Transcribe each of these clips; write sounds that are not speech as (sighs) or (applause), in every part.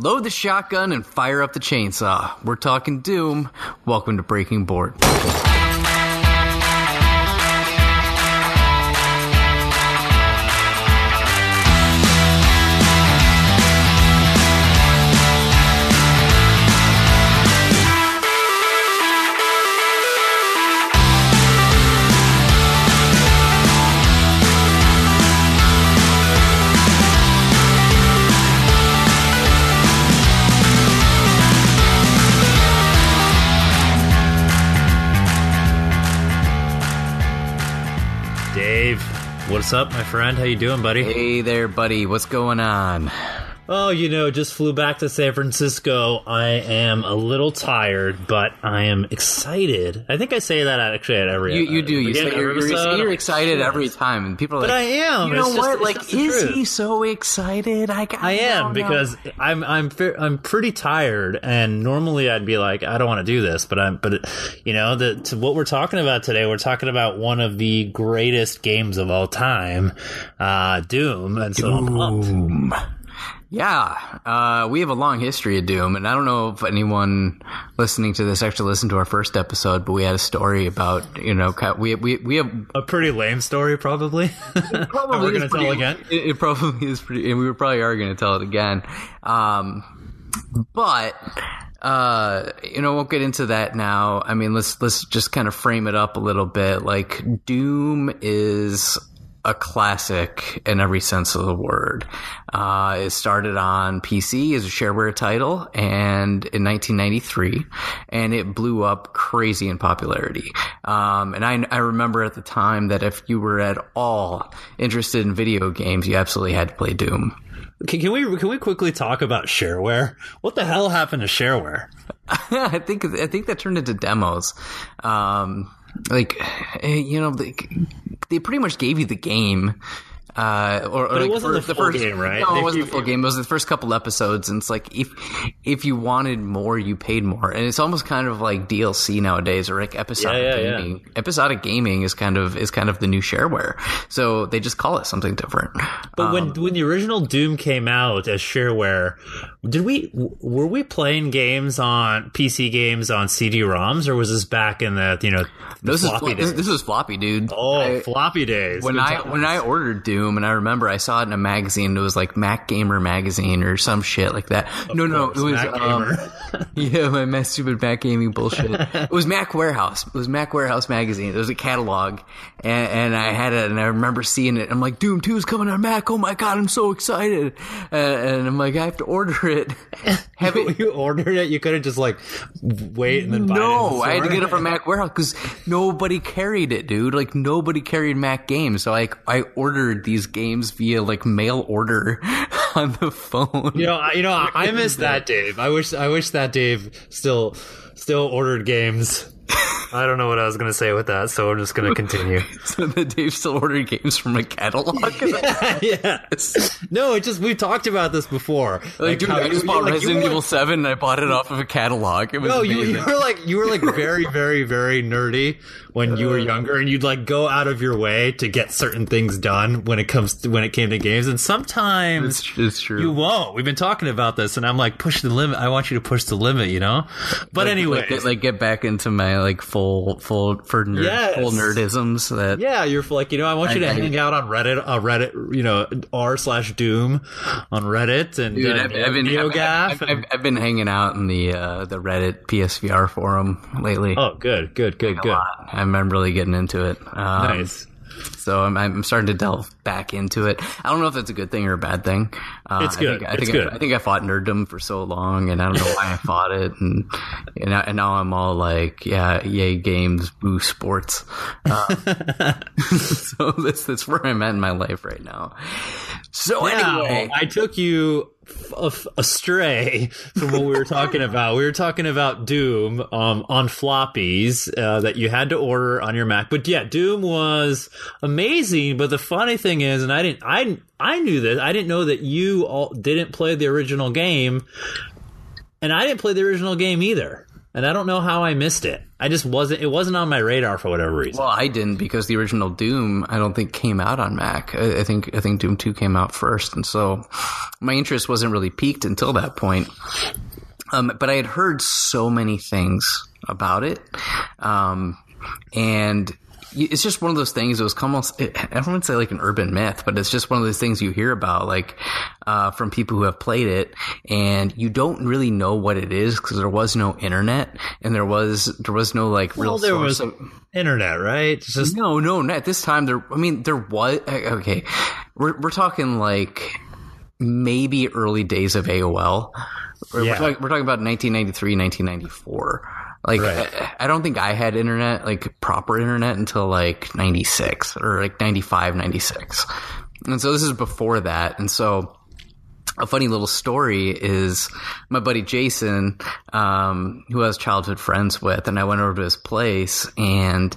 Load the shotgun and fire up the chainsaw. We're talking Doom. Welcome to Breaking Board. What's up, my friend? How you doing, buddy? Hey there, buddy. What's going on? Oh, you know, just flew back to San Francisco. I am a little tired, but I am excited. I think I say that actually at every. You, you do. You say you're, you're, you're excited every time, and people are But like, I am. You know just- what? Like, is truth. he so excited? I, got I am know. because I'm I'm I'm pretty tired, and normally I'd be like, I don't want to do this, but I'm but you know the to what we're talking about today, we're talking about one of the greatest games of all time, uh, Doom, and so I'm pumped. Doom. Yeah, uh, we have a long history of Doom, and I don't know if anyone listening to this actually listened to our first episode, but we had a story about you know we we we have a pretty lame story, probably. (laughs) That we're gonna pretty- tell again. It, it probably is pretty, and we probably are going to tell it again. Um, but uh, you know, won't get into that now. I mean, let's let's just kind of frame it up a little bit. Like Doom is a classic in every sense of the word. Uh, it started on PC as a shareware title and in 1993 and it blew up crazy in popularity. Um, and I, I remember at the time that if you were at all interested in video games, you absolutely had to play Doom. Can, can we can we quickly talk about shareware? What the hell happened to shareware? (laughs) I think I think that turned into demos. Um, like eh, you know, they, they pretty much gave you the game. Uh, or, or it wasn't the full first, game, right? No, it wasn't the full game. It was the first couple episodes, and it's like if if you wanted more, you paid more, and it's almost kind of like DLC nowadays, or like episodic Yeah, yeah, yeah. gaming. Episodic gaming is kind of is kind of the new shareware, so they just call it something different. But when when the original Doom came out as shareware, did we were we playing games on PC games on CD-ROMs, or was this back in the you know the this is floppy this, days? this was floppy, dude. oh, I- floppy days. when Good I times. when I ordered Doom, and I remember I saw it in a magazine. It was like Mac Gamer magazine or some shit like that. no, no, it was Mac um, Gamer. (laughs) yeah, my stupid Mac gaming bullshit. it was Mac Warehouse. It was Mac Warehouse magazine. It was a catalog, and, and I had it, and I remember seeing it. I'm like, Doom Two is coming on Mac. Oh my god, I'm so excited! And, and I'm like, I have to order it. (laughs) Have it. you ordered it, you could have just like wait and then buy it. No, I had to get it from Mac Warehouse because nobody carried it, dude. Like nobody carried Mac games, so I I ordered these games via like mail order (laughs) on the phone. You know, I, you know, I, I miss (laughs) that Dave. I wish, I wish that Dave still, still ordered games. I don't know what I was gonna say with that, so I'm just gonna continue. (laughs) so that Dave still ordered games from a catalog. (laughs) yes. No, it just we've talked about this before. Like, dude, how I just bought like- Resident Evil like- Seven, and I bought it off of a catalog. It was No, you, amazing. you were like you were like (laughs) very, very, very nerdy when you were uh. younger, and you'd like go out of your way to get certain things done when it comes to, when it came to games, and sometimes it's, it's true. you won't. We've been talking about this, and I'm like, push the limit. I want you to push the limit, you know. But anyway, like, get, like get back into my like full full for nerd, Yes. full nerdisms that Yeah, you're like, you know, I want you to I- I- hang out on Reddit, uh, Reddit, you know, r slash Doom on Reddit and Dude, uh, I've, I've been. I've, I've, I've been hanging out in the uh, the Reddit PSVR forum lately. oh, good, good, good, good. lot. I'm, I'm really getting into it. Um, Nice. So I'm, I'm starting to delve back into it. I don't know if that's a good thing or a bad thing. Uh, It's I good. think, I It's think good. I, I think I fought nerddom for so long, and I don't know why I fought it, and and now, and now I'm all like, yeah, yay games, boo sports. Uh, (laughs) (laughs) so that's that's where I'm at in my life right now. So Now, anyway, I took you f- astray from what we were talking about. We were talking about Doom um, on floppies uh, that you had to order on your Mac. But yeah, Doom was amazing. But the funny thing is, and I didn't, I I knew this. I didn't know that you all didn't play the original game, and I didn't play the original game either. and I don't know how I missed it. I just wasn't. It wasn't on my radar for whatever reason. Well, I didn't because the original Doom I don't think came out on Mac. I, I think I think Doom Two came out first, and so my interest wasn't really peaked until that point. Um, but I had heard so many things about it, um, and it's just one of those things. It was almost, I don't want to say like an urban myth, but it's just one of those things you hear about, like, uh, from people who have played it and you don't really know what it is because there was no internet and there was, there was no like real well, there was of, internet, right? Just no, no, not at this time. There, I mean, there was, okay. We're, we're talking like maybe early days of AOL. Yeah. we're, talking, we're talking about 1993, 1994. Like, Right. I, I don't think I had internet, like proper internet until like 96 or like 95, 96. And so this is before that. And so a funny little story is my buddy Jason, um, who I was childhood friends with, and I went over to his place and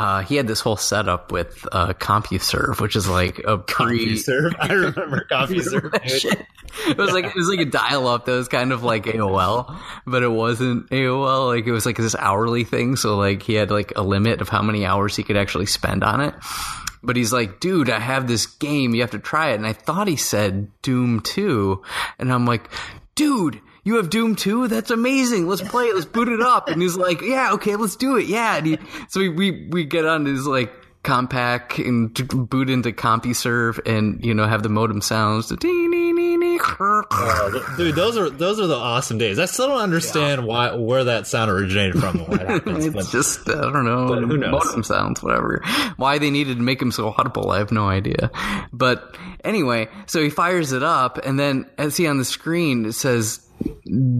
uh, he had this whole setup with uh, CompuServe, which is like a pre. CompuServe. I (laughs) remember CompuServe. It was like it was like a dial up that was kind of like AOL, but it wasn't AOL. Like it was like this hourly thing. So like he had like a limit of how many hours he could actually spend on it. But he's like, dude, I have this game. You have to try it. And I thought he said Doom 2. And I'm like, dude, you have Doom 2? That's amazing. Let's play it. Let's boot it up. And he's like, yeah, okay, let's do it. Yeah. And he, so we, we, we get on his like, Compaq and boot into CompuServe and you know have the modem sounds. The ding, ding, ding, ding. Dude, those are those are the awesome days. I still don't understand why where that sound originated from. and Why it happens, (laughs) It's but- just I don't know. Who knows? Modem sounds, whatever. Why they needed to make him so audible, I have no idea. But anyway, so he fires it up, and then as he on the screen it says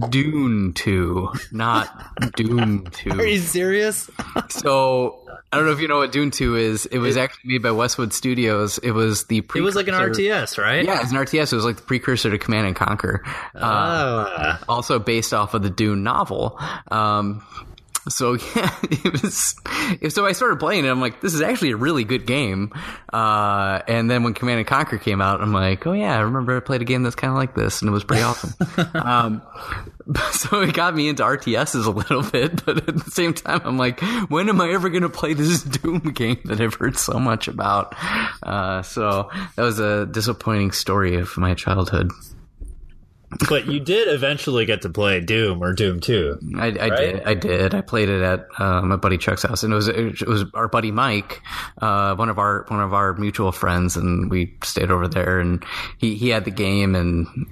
Dune Two, not Doom Two. Are you serious? So I don't know if you know what Dune Two is. It was actually made by Westwood Studios. It was the It was like an RTS, right? Yeah, it's an RTS. It was like the precursor to Command and Conquer. Uh, Ah. also based off of the Dune novel. Um, so (laughs) yeah, it was. So I started playing it. I'm like, this is actually a really good game. Uh, and then when Command and Conquer came out, I'm like, oh yeah, I remember I played a game that's kind of like this, and it was pretty awesome. (laughs) um, (laughs) so it got me into RTSs a little bit, but at the same time, I'm like, when am I ever going to play this Doom game that I've heard so much about? Uh, so that was a disappointing story of my childhood. But you did eventually get to play Doom or Doom 2. I, I did. I did. I played it at uh, my buddy Chuck's house, and it was it was our buddy Mike, uh, one of our one of our mutual friends, and we stayed over there, and he he had the game, and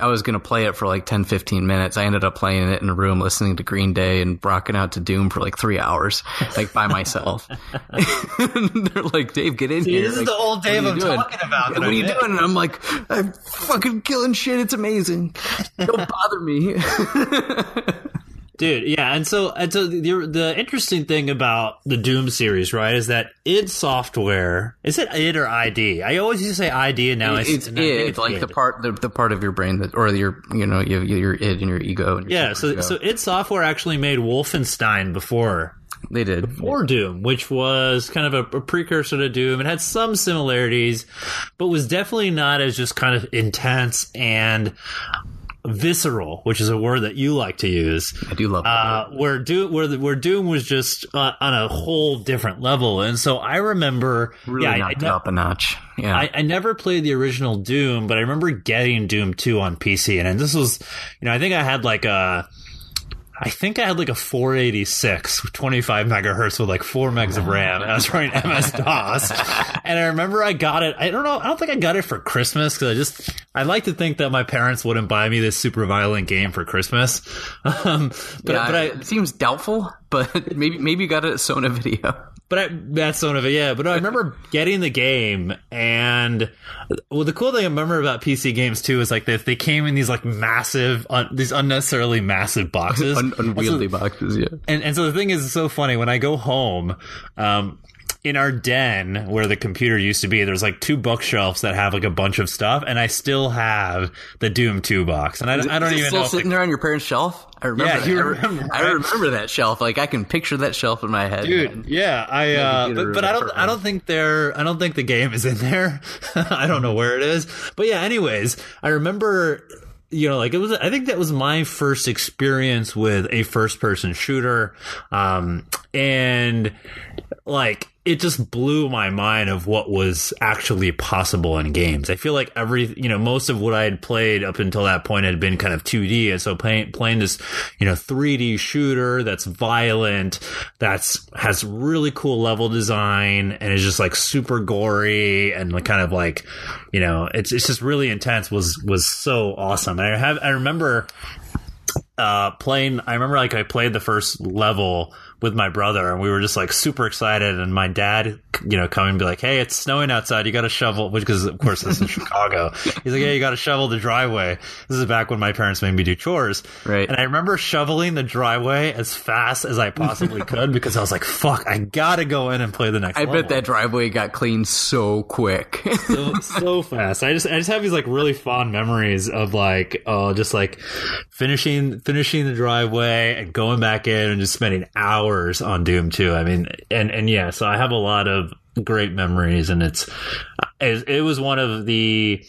I was gonna play it for like 10, 15 minutes. I ended up playing it in a room, listening to Green Day, and rocking out to Doom for like three hours, like by myself. (laughs) (laughs) They're like, Dave, get in here. this is the old Dave I'm doing? talking about What are you doing? And I'm like, I'm fucking killing shit. It's amazing. (laughs) Don't bother me. Dude, yeah, and so and so the, the interesting thing about the Doom series, right, is that id Software is it id or ID? I always used to say ID, and now I it's and I think like id. the part, the, the part of your brain that, or your, you know, your, your id and your ego. And your Yeah, so superego. so id Software actually made Wolfenstein before they did. or Doom, which was kind of a, a precursor to Doom. It had some similarities, but was definitely not as just kind of intense and visceral, which is a word that you like to use. I do love that. Uh, where Doom, where, the, where Doom was just uh, on a whole different level, and so I remember, really yeah, I, I, knocked ne- up a notch. Yeah. I, I never played the original Doom, but I remember getting Doom 2 on PC, and, and this was, you know, I think I had like a, I think I had like a 486, 25 megahertz with like 4 megs of RAM, and I was running MS DOS. and I remember I got it, I don't know, I don't think I got it for Christmas, because I just, I like to think that my parents wouldn't buy me this super violent game for Christmas. (laughs) Um, but, yeah, but I, it seems doubtful, but (laughs) maybe maybe you got it at Sona Video. But I, that's one of it, yeah. But I remember (laughs) getting the game, and well, the cool thing I remember about PC games too is like they, they came in these like massive, un, these unnecessarily massive boxes, Un- unwieldy boxes. Yeah. and and so the thing is it's so funny when I go home. Um, in our den where the computer used to be, there's like two bookshelves that have like a bunch of stuff, and I still have the Doom 2 box. And I, I don't Is even still know. Sitting the, there on your parents' shelf. I remember. Yeah, that. you I re- remember, I remember that shelf. Like I can picture that shelf in my head. Dude, man. yeah, I uh, but, but I don't. I don't think there I don't think the game is in there. (laughs) I don't know where it is. But yeah, anyways, I remember you know, like it was, I think that was my first experience with a first person shooter. Um, and like, it just blew my mind of what was actually possible in games. I feel like every, you know, most of what I had played up until that point had been kind of 2D. And so playing, playing this, you know, 3D shooter that's violent, that's, has really cool level design and is just like super gory and kind of like, you know, it's, it's just really intense was, was so awesome. And I have, I remember, uh, playing, I remember like I played the first level with my brother and we were just like super excited and my dad you know come and be like hey it's snowing outside you got to shovel because of course this is (laughs) chicago he's like yeah you got to shovel the driveway this is back when my parents made me do chores Right. and i remember shoveling the driveway as fast as i possibly (laughs) could because i was like fuck i gotta go in and play the next I level bet that driveway got cleaned so quick. (laughs) so, so fast. I just I just have these like really fond memories of like oh just like finishing finishing the driveway and going back in and just spending hours on Doom 2. I mean and and yeah, so I have a lot of great memories and it's it, it was one of the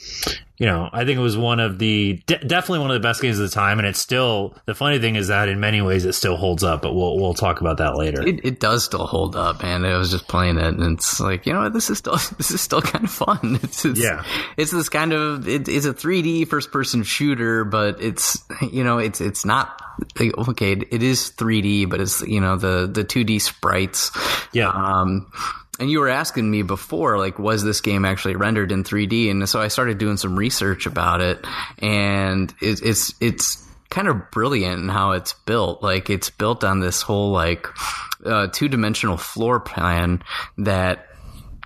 you know, I think it was one of the de- definitely one of the best games of the time, and it's still the funny thing is that in many ways it still holds up. But we'll we'll talk about that later. it, it does still hold up, man. I was just playing it, and it's like you know what, this is still (laughs) this is still kind of fun. (laughs) It's, it's Yeah. it's this kind of it, it's a 3D first person shooter, but it's you know it's it's not like, okay. It is 3D, but it's you know the the 2D sprites. Yeah. Um, and you were asking me before, like, was this game actually rendered in 3D? And so I started doing some research about it, and it, it's it's kind of brilliant in how it's built. Like, it's built on this whole like uh, two dimensional floor plan that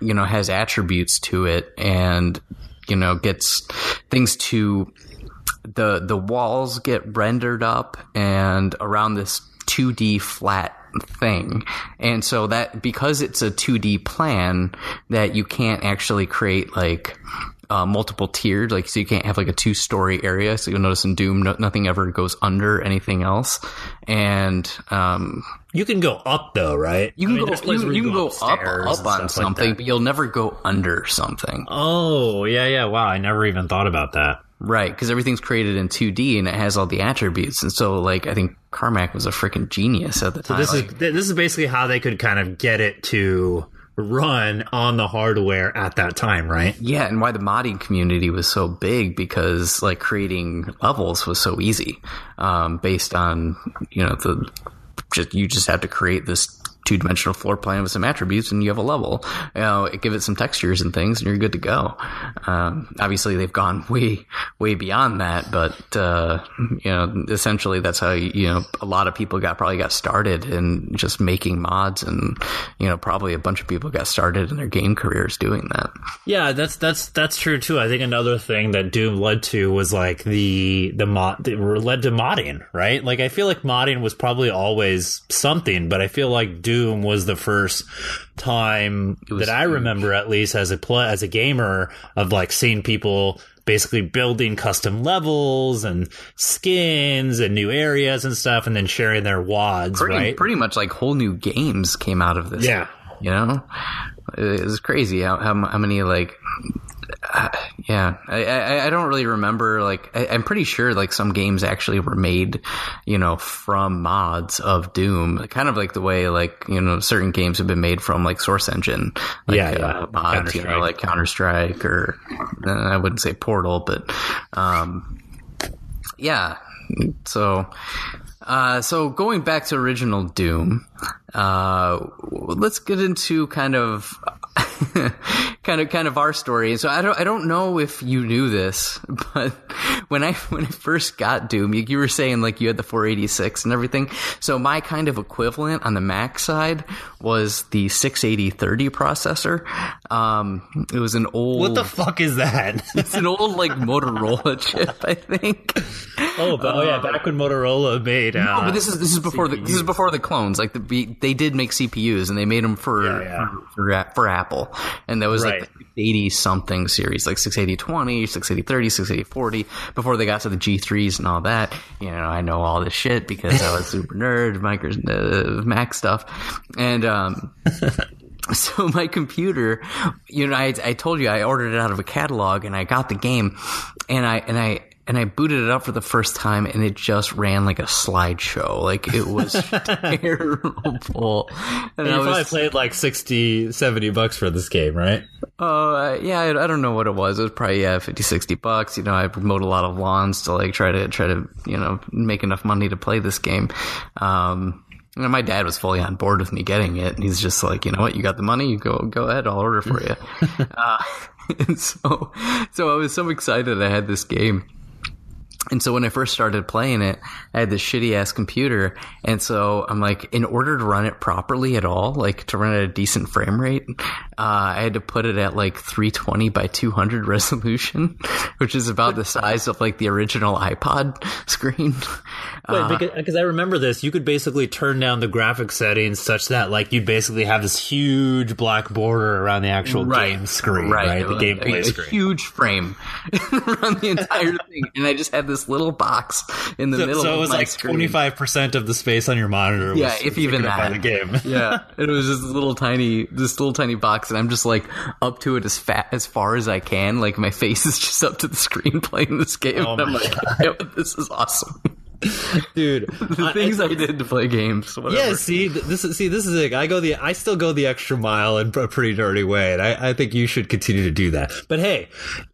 you know has attributes to it, and you know gets things to the the walls get rendered up and around this 2D flat thing. And so that because it's a 2D plan that you can't actually create like uh, multiple tiered, like so you can't have like a two story area. So you'll notice in Doom, no, nothing ever goes under anything else. And um, You can go up though, right? you can I mean, go you, you can go up up on stuff like something, but you'll never go under something. Oh, yeah, yeah. Wow, I never even thought about that. Right, because everything's created in 2D and it has all the attributes. And so, like, I think Carmack was a freaking genius at the time. So This Like, is this is basically how they could kind of get it to run on the hardware at that time, right? yeah, and why the modding community was so big because, like, creating levels was so easy um, based on, you know, the just you just have to create this two dimensional floor plan with some attributes and you have a level. You know, give it some textures and things and you're good to go. Um, obviously they've gone (laughs) way, way beyond that, but, uh, you know, essentially that's how, you know, a lot of people got, probably got started in just making mods and, you know, probably a bunch of people got started in their game careers doing that. Yeah, that's that's that's true too. I think another thing that Doom led to was like the the mod that led to modding, right? Like I feel like modding was probably always something, but I feel like Doom was the first time that I remember at least as a play, as a gamer of like seeing people basically building custom levels and skins and new areas and stuff and then sharing their wads, Pretty, right? pretty much like whole new games came out of this. Yeah. You know, it was crazy how how, how many like. Uh, yeah, I, I I don't really remember. Like, I, I'm pretty sure like some games actually were made, you know, from mods of Doom. Kind of like the way like you know certain games have been made from like Source Engine. Like, Yeah, yeah. uh, mods. You know, like Counter Strike or uh, I wouldn't say Portal, but um, yeah. So, uh, so going back to original Doom, uh, let's get into kind of, (laughs) kind of, kind of our story. So I don't, I don't know if you knew this, (laughs) but when I, when I first got Doom, you, you were saying like you had the 486 and everything. So my kind of equivalent on the Mac side was the 68030 processor. Um, it was an old, What the fuck is that? (laughs) it's an old like Motorola chip, I think. oh, but, oh yeah, back when Motorola made. Uh, Oh, but this is this is before the this is before the clones. Like the they did make CPUs and they made them for Yeah, yeah. For, for for Apple, and that was Right. like the 80 something series, like 68020, 68030, 68040. Before they got to the G3s and all that, you know, I know all this shit because I was (laughs) super nerd, micro uh, Mac stuff, and um. (laughs) So my computer, you know, I, I told you I ordered it out of a catalog and I got the game and I, and I, and I booted it up for the first time, and it just ran like a slideshow. Like it was (laughs) terrible. And, you probably played like 60, 70 bucks for this game, right? Oh uh, yeah, I, I, don't know what it was. It was probably yeah, 50, 60 bucks. You know, I mowed a lot of lawns to like try to try to you know make enough money to play this game. Um, and my dad was fully on board with me getting it. And he's just like, you know what, you got the money, you go go ahead, I'll order for you. (laughs) uh, (laughs) and so, so I was so excited I had this game. And so when I first started playing it, I had this shitty ass computer. And so I'm like, in order to run it properly at all, like to run at a decent frame rate, uh, I had to put it at like 320 by 200 (laughs) resolution, which is about the size of like the original iPod (laughs) screen. Wait, uh, because, I remember this, you could basically turn down the graphic settings such that like you'd basically have this huge black border around the actual right, game screen, right? right? The gameplay a, screen. A huge frame (laughs) around the entire thing. And I just had this little box in the so, middle. So it was like twenty five percent of the space on your monitor. yeah, if even that. The game. (laughs) yeah, it was just this little tiny, this little tiny box, and I'm just like up to it as fat as far as I can. Like my face is just up to the screen (laughs) playing this game. Oh and I'm like, this is awesome. (laughs) dude. (laughs) the things I, I, did to play games. Whatever. Yeah, see, this is see, this is it. I go the, I still go the extra mile in a pretty dirty way, and I, I think you should continue to do that. But hey,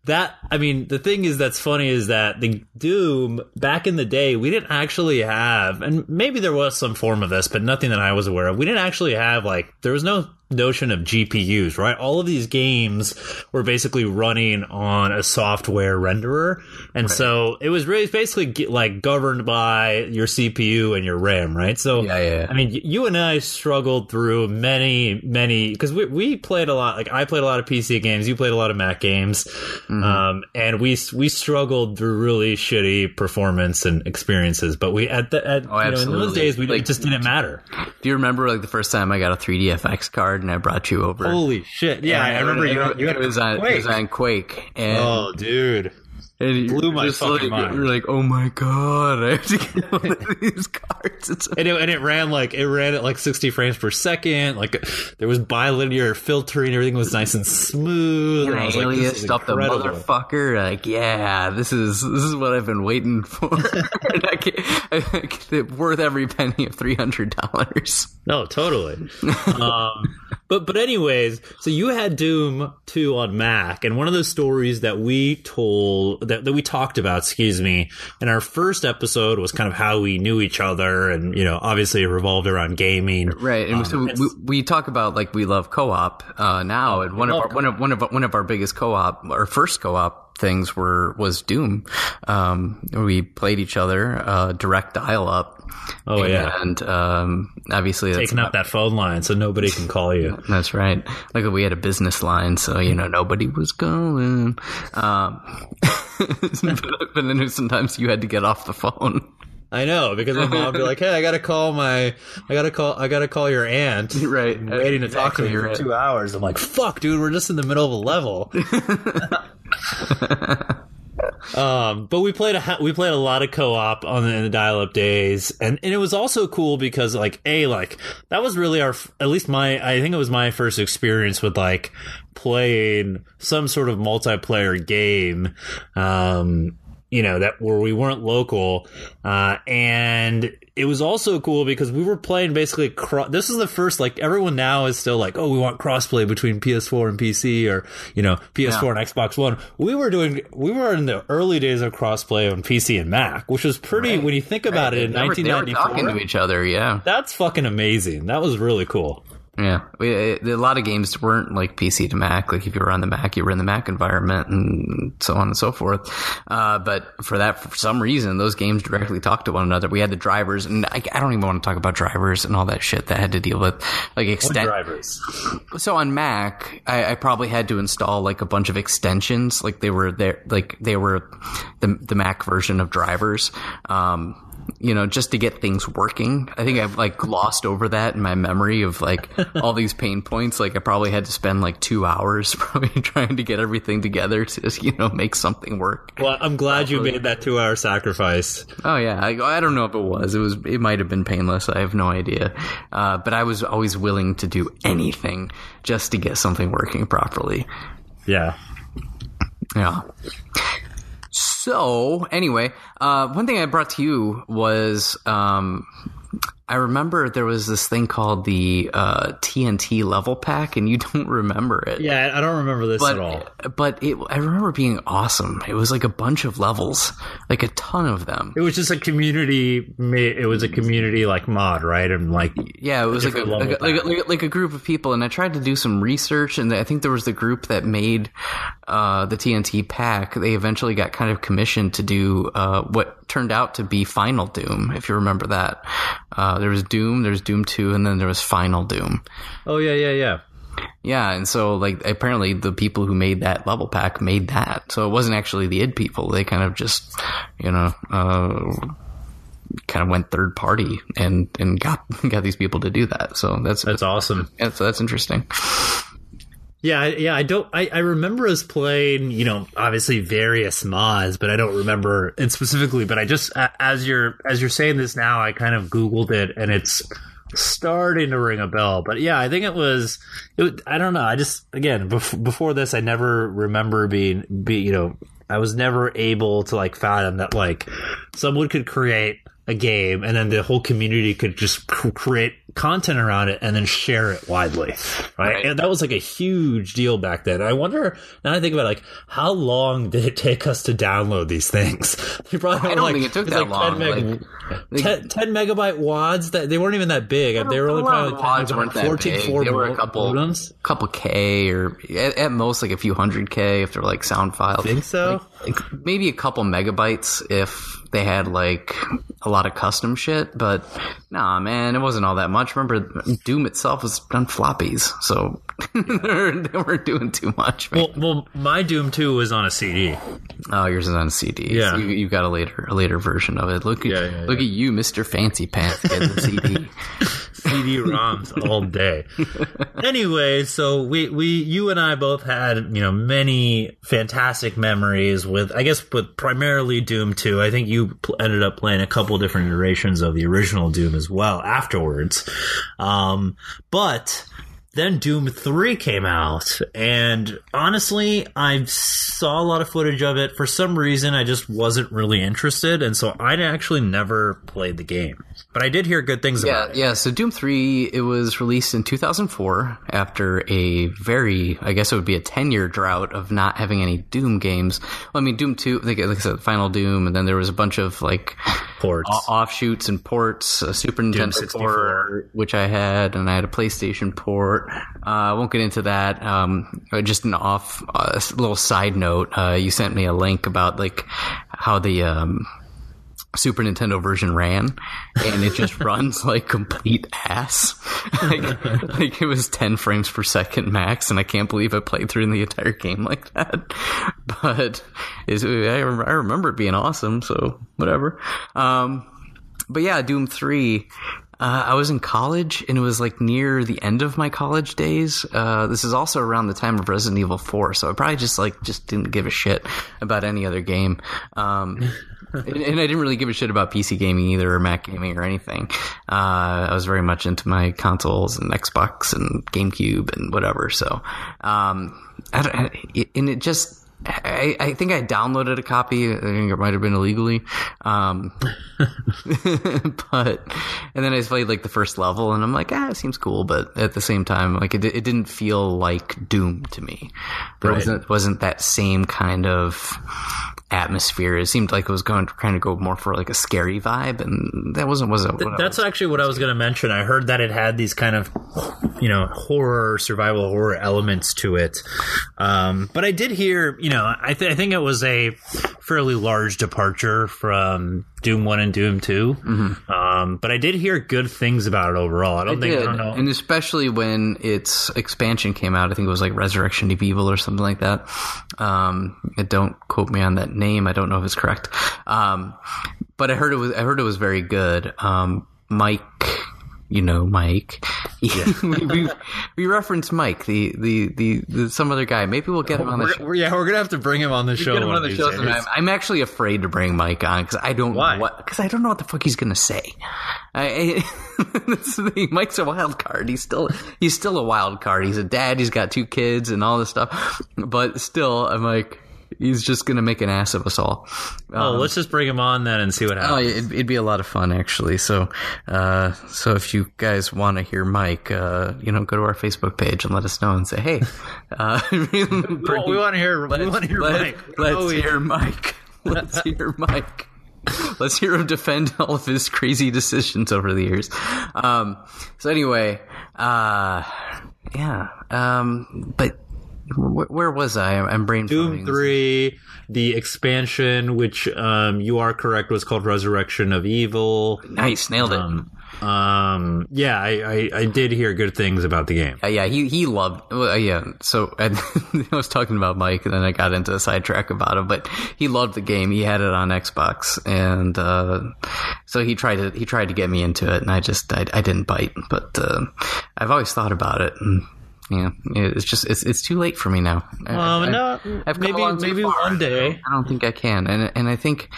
that I mean, the thing is that's funny is that the Doom back in the day we didn't actually have, and maybe there was some form of this, but nothing that I was aware of. We didn't actually have like there was no notion of GPUs, right? All of these games were basically running on a software renderer. And right. so it was really basically like governed by your CPU and your RAM, right? So, yeah, yeah, I mean, you and I struggled through many, many, because we, we played a lot, like I played a lot of PC games, you played a lot of Mac games. Mm-hmm. Um, and we, we struggled through really shitty performance and experiences. But we, at the, at, oh, you know, in those days, we, like, it just didn't matter. Do you remember like the first time I got a 3DFX card? And I brought you over. Holy shit! Yeah, I remember you. you had it was on Quake. It was on Quake. And oh, dude. And blew my fucking like, mind. You're like, oh my god, I have to get (laughs) one of these cards. and, it, and it ran like it ran at like 60 frames per second. Like there was bilinear filtering, everything was nice and smooth. And, and I aliased like, up the motherfucker. Like, yeah, this is this is what I've been waiting (laughs) for. I can't, I, worth every penny of three hundred dollars. No, totally. um, but but anyways, so you had Doom 2 on Mac, and one of the stories that we told that, that we talked about, excuse me, in our first episode was kind of how we knew each other, and you know, obviously it revolved around gaming, right? And um, so we, we, talk about like we love co-op uh, now, and one of our, one of one of one of our biggest co-op, our first co-op things were was Doom. Um, we played each other uh, direct dial up. Oh and, yeah, and um, obviously taking out that phone line so nobody can call you. (laughs) That's right. Like we had a business line, so you know nobody was calling. Um, (laughs) but, but then sometimes you had to get off the phone. I know because my mom would be like, "Hey, I gotta call my, I gotta call, I gotta call your aunt." (laughs) Right, I'm waiting to talk to me for right. two hours. I'm like, "Fuck, dude, we're just in the middle of a level." (laughs) um, but we played a we played a lot of co-op on the, in the dial-up days, and, and it was also cool because like a like that was really our at least my I think it was my first experience with like playing some sort of multiplayer game. Um, you know that where we weren't local uh, and it was also cool because we were playing basically cro- this is the first like everyone now is still like oh we want crossplay between ps4 and pc or you know ps4 yeah. and xbox one we were doing we were in the early days of crossplay on pc and mac which was pretty right. when you think about right. it in they 1994 were, talking to each other yeah that's fucking amazing that was really cool yeah, we, a lot of games weren't like PC to Mac. Like if you were on the Mac, you were in the Mac environment, and so on and so forth. Uh, but for that, for some reason, those games directly talked to one another. We had the drivers, and I, I, don't even want to talk about drivers and all that shit that had to deal with like extend drivers. So on Mac, I, I, probably had to install like a bunch of extensions. Like they were there, like they were the the Mac version of drivers. Um, you know, just to get things working. I think I've like glossed over that in my memory of like (laughs) all these pain points. Like I probably had to spend like two hours (laughs) probably trying to get everything together to, you know, make something work. Well, I'm glad you made that two hour sacrifice. Oh yeah. I, I, don't know if it was, it was, it might have been painless. I have no idea. Uh, but I was always willing to do anything just to get something working properly. Yeah. Yeah. So anyway, uh, one thing I brought to you was um, I remember there was this thing called the uh, TNT level pack, and you (laughs) don't remember it. Yeah, I don't remember this but at all. but it, I remember being awesome. It was like a bunch of levels, like a ton of them. It was just a community. It was a community like mod, right? And like, Yeah, it was like a, like, a, like, a, like, like a group of people, and I tried to do some research, and I think there was the group that made uh, the TNT pack. They eventually got kind of commissioned to do uh, what turned out to be Final Doom, if you remember that. There was Doom, there's Doom Two, and then there was Final Doom. oh yeah, yeah, yeah. Yeah, and so like apparently the people who made that level pack made that. So it wasn't actually the id people. They kind of just, you know, uh, kind of went third party and and got (laughs) got these people to do that. So that's That's awesome. yeah, so that's interesting. Yeah, yeah. I don't. I, I remember us playing, you know, obviously various mods, but I don't remember it specifically. But I just, as you're as you're saying this now, I kind of googled it, and it's starting to ring a bell. But yeah, I think it was. It, I don't know. I just again bef- before this, I never remember being be you know. I was never able to like fathom that like someone could create a game and then the whole community could just create content around it and then share it widely right? Right. and that was like a huge deal back then i wonder now i think about it, like how long did it take us to download these things (laughs) they probably I don't like, think it took that like 10 long. meg- Like, 10, 10 megabyte wads that they weren't even that big they were only probably like Wads 10 weren't that 14 big. four They were a couple- modems couple K or at, at most like a few hundred K if they're like sound files. think so maybe a couple megabytes if they had like a lot of custom shit, but nah, man, it wasn't all that much. Remember, Doom itself was on floppies, so (laughs) they weren't doing too much. Well, well my doom 2 was on a cd oh, yours is on a CD. Yeah. so you, you got a later a later version of it. Look at Yeah, yeah, look at you, Mister Fancy Pants, getting the CD. (laughs) CD-ROMs all day. (laughs) anyway, so we we you and I both had you know many fantastic memories with I guess with primarily Doom 2. I think you pl- ended up playing a couple different iterations of the original Doom as well afterwards. Um, but then Doom 3 came out, and honestly, I saw a lot of footage of it. For some reason, I just wasn't really interested, and so I actually never played the game. But I did hear good things Yeah, about it. yeah. So Doom Three, it was released in 2004 after a very, I guess it would be a 10 year drought of not having any Doom games. Well, I mean, Doom Two, like, like I said, Final Doom, and then there was a bunch of like Ports. o- offshoots and ports. A Super Nintendo 64. port, which I had, and I had a PlayStation port. Uh, I won't get into that. Um, uh, just an off, uh, little side note. Uh, you sent me a link about like how the um, Super Nintendo version ran, and it just (laughs) runs like complete ass. (laughs) like, like it was 10 frames per second max, and I can't believe I played through the entire game like that. (laughs) But is I, I remember it being awesome, so whatever. Um, but yeah, Doom 3. Uh, I was in college, and it was like near the end of my college days. Uh, this is also around the time of Resident Evil 4, so I probably just like just didn't give a shit about any other game. Um, (laughs) and, and I didn't really give a shit about PC gaming either, or Mac gaming, or anything. Uh, I was very much into my consoles and Xbox and GameCube and whatever. So, um, and it just. I, I think I downloaded a copy. I think it might have been illegally. Um, (laughs) but and then I played like the first level, and I'm like, ah, it seems cool. But at the same time, like it, it didn't feel like Doom to me. There Right. wasn't wasn't that same kind of atmosphere. It seemed like it was going to kind of go more for like a scary vibe, and that wasn't wasn't. what I That's was- actually what I was going to mention. I heard that it had these kind of, you know, horror, survival horror elements to it. Um, but I did hear, you know, I, th- I think it was a fairly large departure from Doom 1 and Doom 2. Um, but I did hear good things about it overall. I don't I think, did, I don't know. and especially when its expansion came out, I think it was like Resurrection of Evil or something like that. Um, don't quote me on that name; I don't know if it's correct. Um, but I heard it was I heard it was very good. Um, Mike, you know Mike. (laughs) we, we we referenced Mike, the, the the the some other guy. Maybe we'll get him on the We're- show. we're- yeah, we're going to have to bring him on the show. Get him on the show sometime. I'm actually afraid to bring Mike on because I don't Why? know what because I don't know what the fuck he's gonna say. I, I. (laughs) Mike's a wild card. He's still he's still a wild card. He's a dad. He's got two kids and all this stuff. But still, I'm like. He's just gonna make an ass of us all. oh, let's just bring him on then and see what Oh, happens. it'd, it'd be a lot of fun actually. So, uh, so if you guys want to hear Mike, uh, you know, go to our Facebook page and let us know and say, hey, uh, (laughs) (laughs) Well, we want to hear. We want to hear let, Mike. (laughs) Let's Oh, yeah. hear Mike. Let's hear Mike. Let's hear him defend all of his crazy decisions over the years. Um, so anyway, uh, yeah. Um, but wh- where was I? I'm brain Doom. Three, the expansion, which um, you are correct, was called Resurrection of Evil. Nice, nailed it. Um, um, yeah, I, I, I did hear good things about the game. Uh, yeah, he he loved. Well, uh, yeah, so (laughs) I, I was talking about Mike, and then I got into a sidetrack about him. But he loved the game. He had it on Xbox, and uh, so he tried to he tried to get me into it, and I just I, I didn't bite. But uh, I've always thought about it, and yeah, it's just it's it's too late for me now. Um, I- no, I've come maybe maybe one day. I don't think I can, and and I think,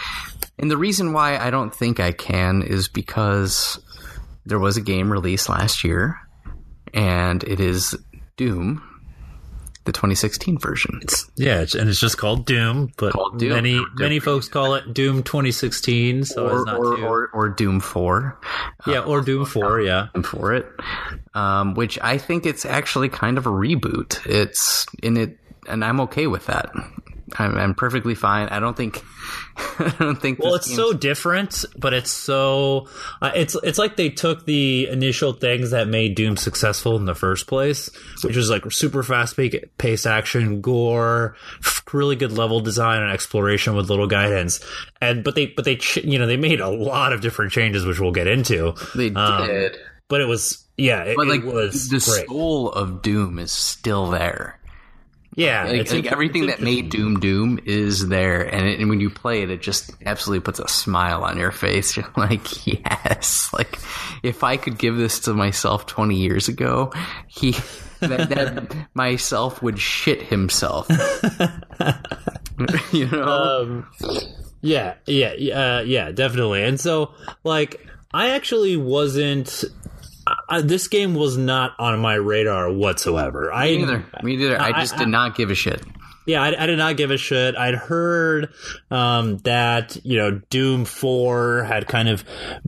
and the reason why I don't think I can is because there was a game released last year, and it is Doom, the 2016 version. Yeah, it's, and it's just called Doom, but Called Doom. many Doom. many folks call it Doom 2016. So Or it's not or, or, or Doom 4 yeah, or Doom 4. Yeah, for it, um, which I think it's actually kind of a reboot. It's in it, and I'm okay with that. I'm, I'm perfectly fine. I don't think. (laughs) I don't think. Well, it's game's- so different, but it's so uh, it's it's like they took the initial things that made Doom successful in the first place, which was like super fast paced action, gore, really good level design and exploration with little guidance, and but they but they you know they made a lot of different changes, which we'll get into. They did. Um, but it was yeah, it, but like it was the great. soul of Doom is still there. Yeah, Like, like everything that made Doom Doom is there, and, it, and when you play it, it just absolutely puts a smile on your face. (laughs) You're like, yes, like if I could give this to myself 20 years ago, he (laughs) that, that myself would shit himself. (laughs) you know, um, yeah, yeah, uh, yeah, definitely. And so, like, I actually wasn't. I, this game was not on my radar whatsoever. I me neither. Me neither. I I- just I- did not give a shit. yeah, I, I did not give a shit. I'd heard um, that you know Doom Four had kind of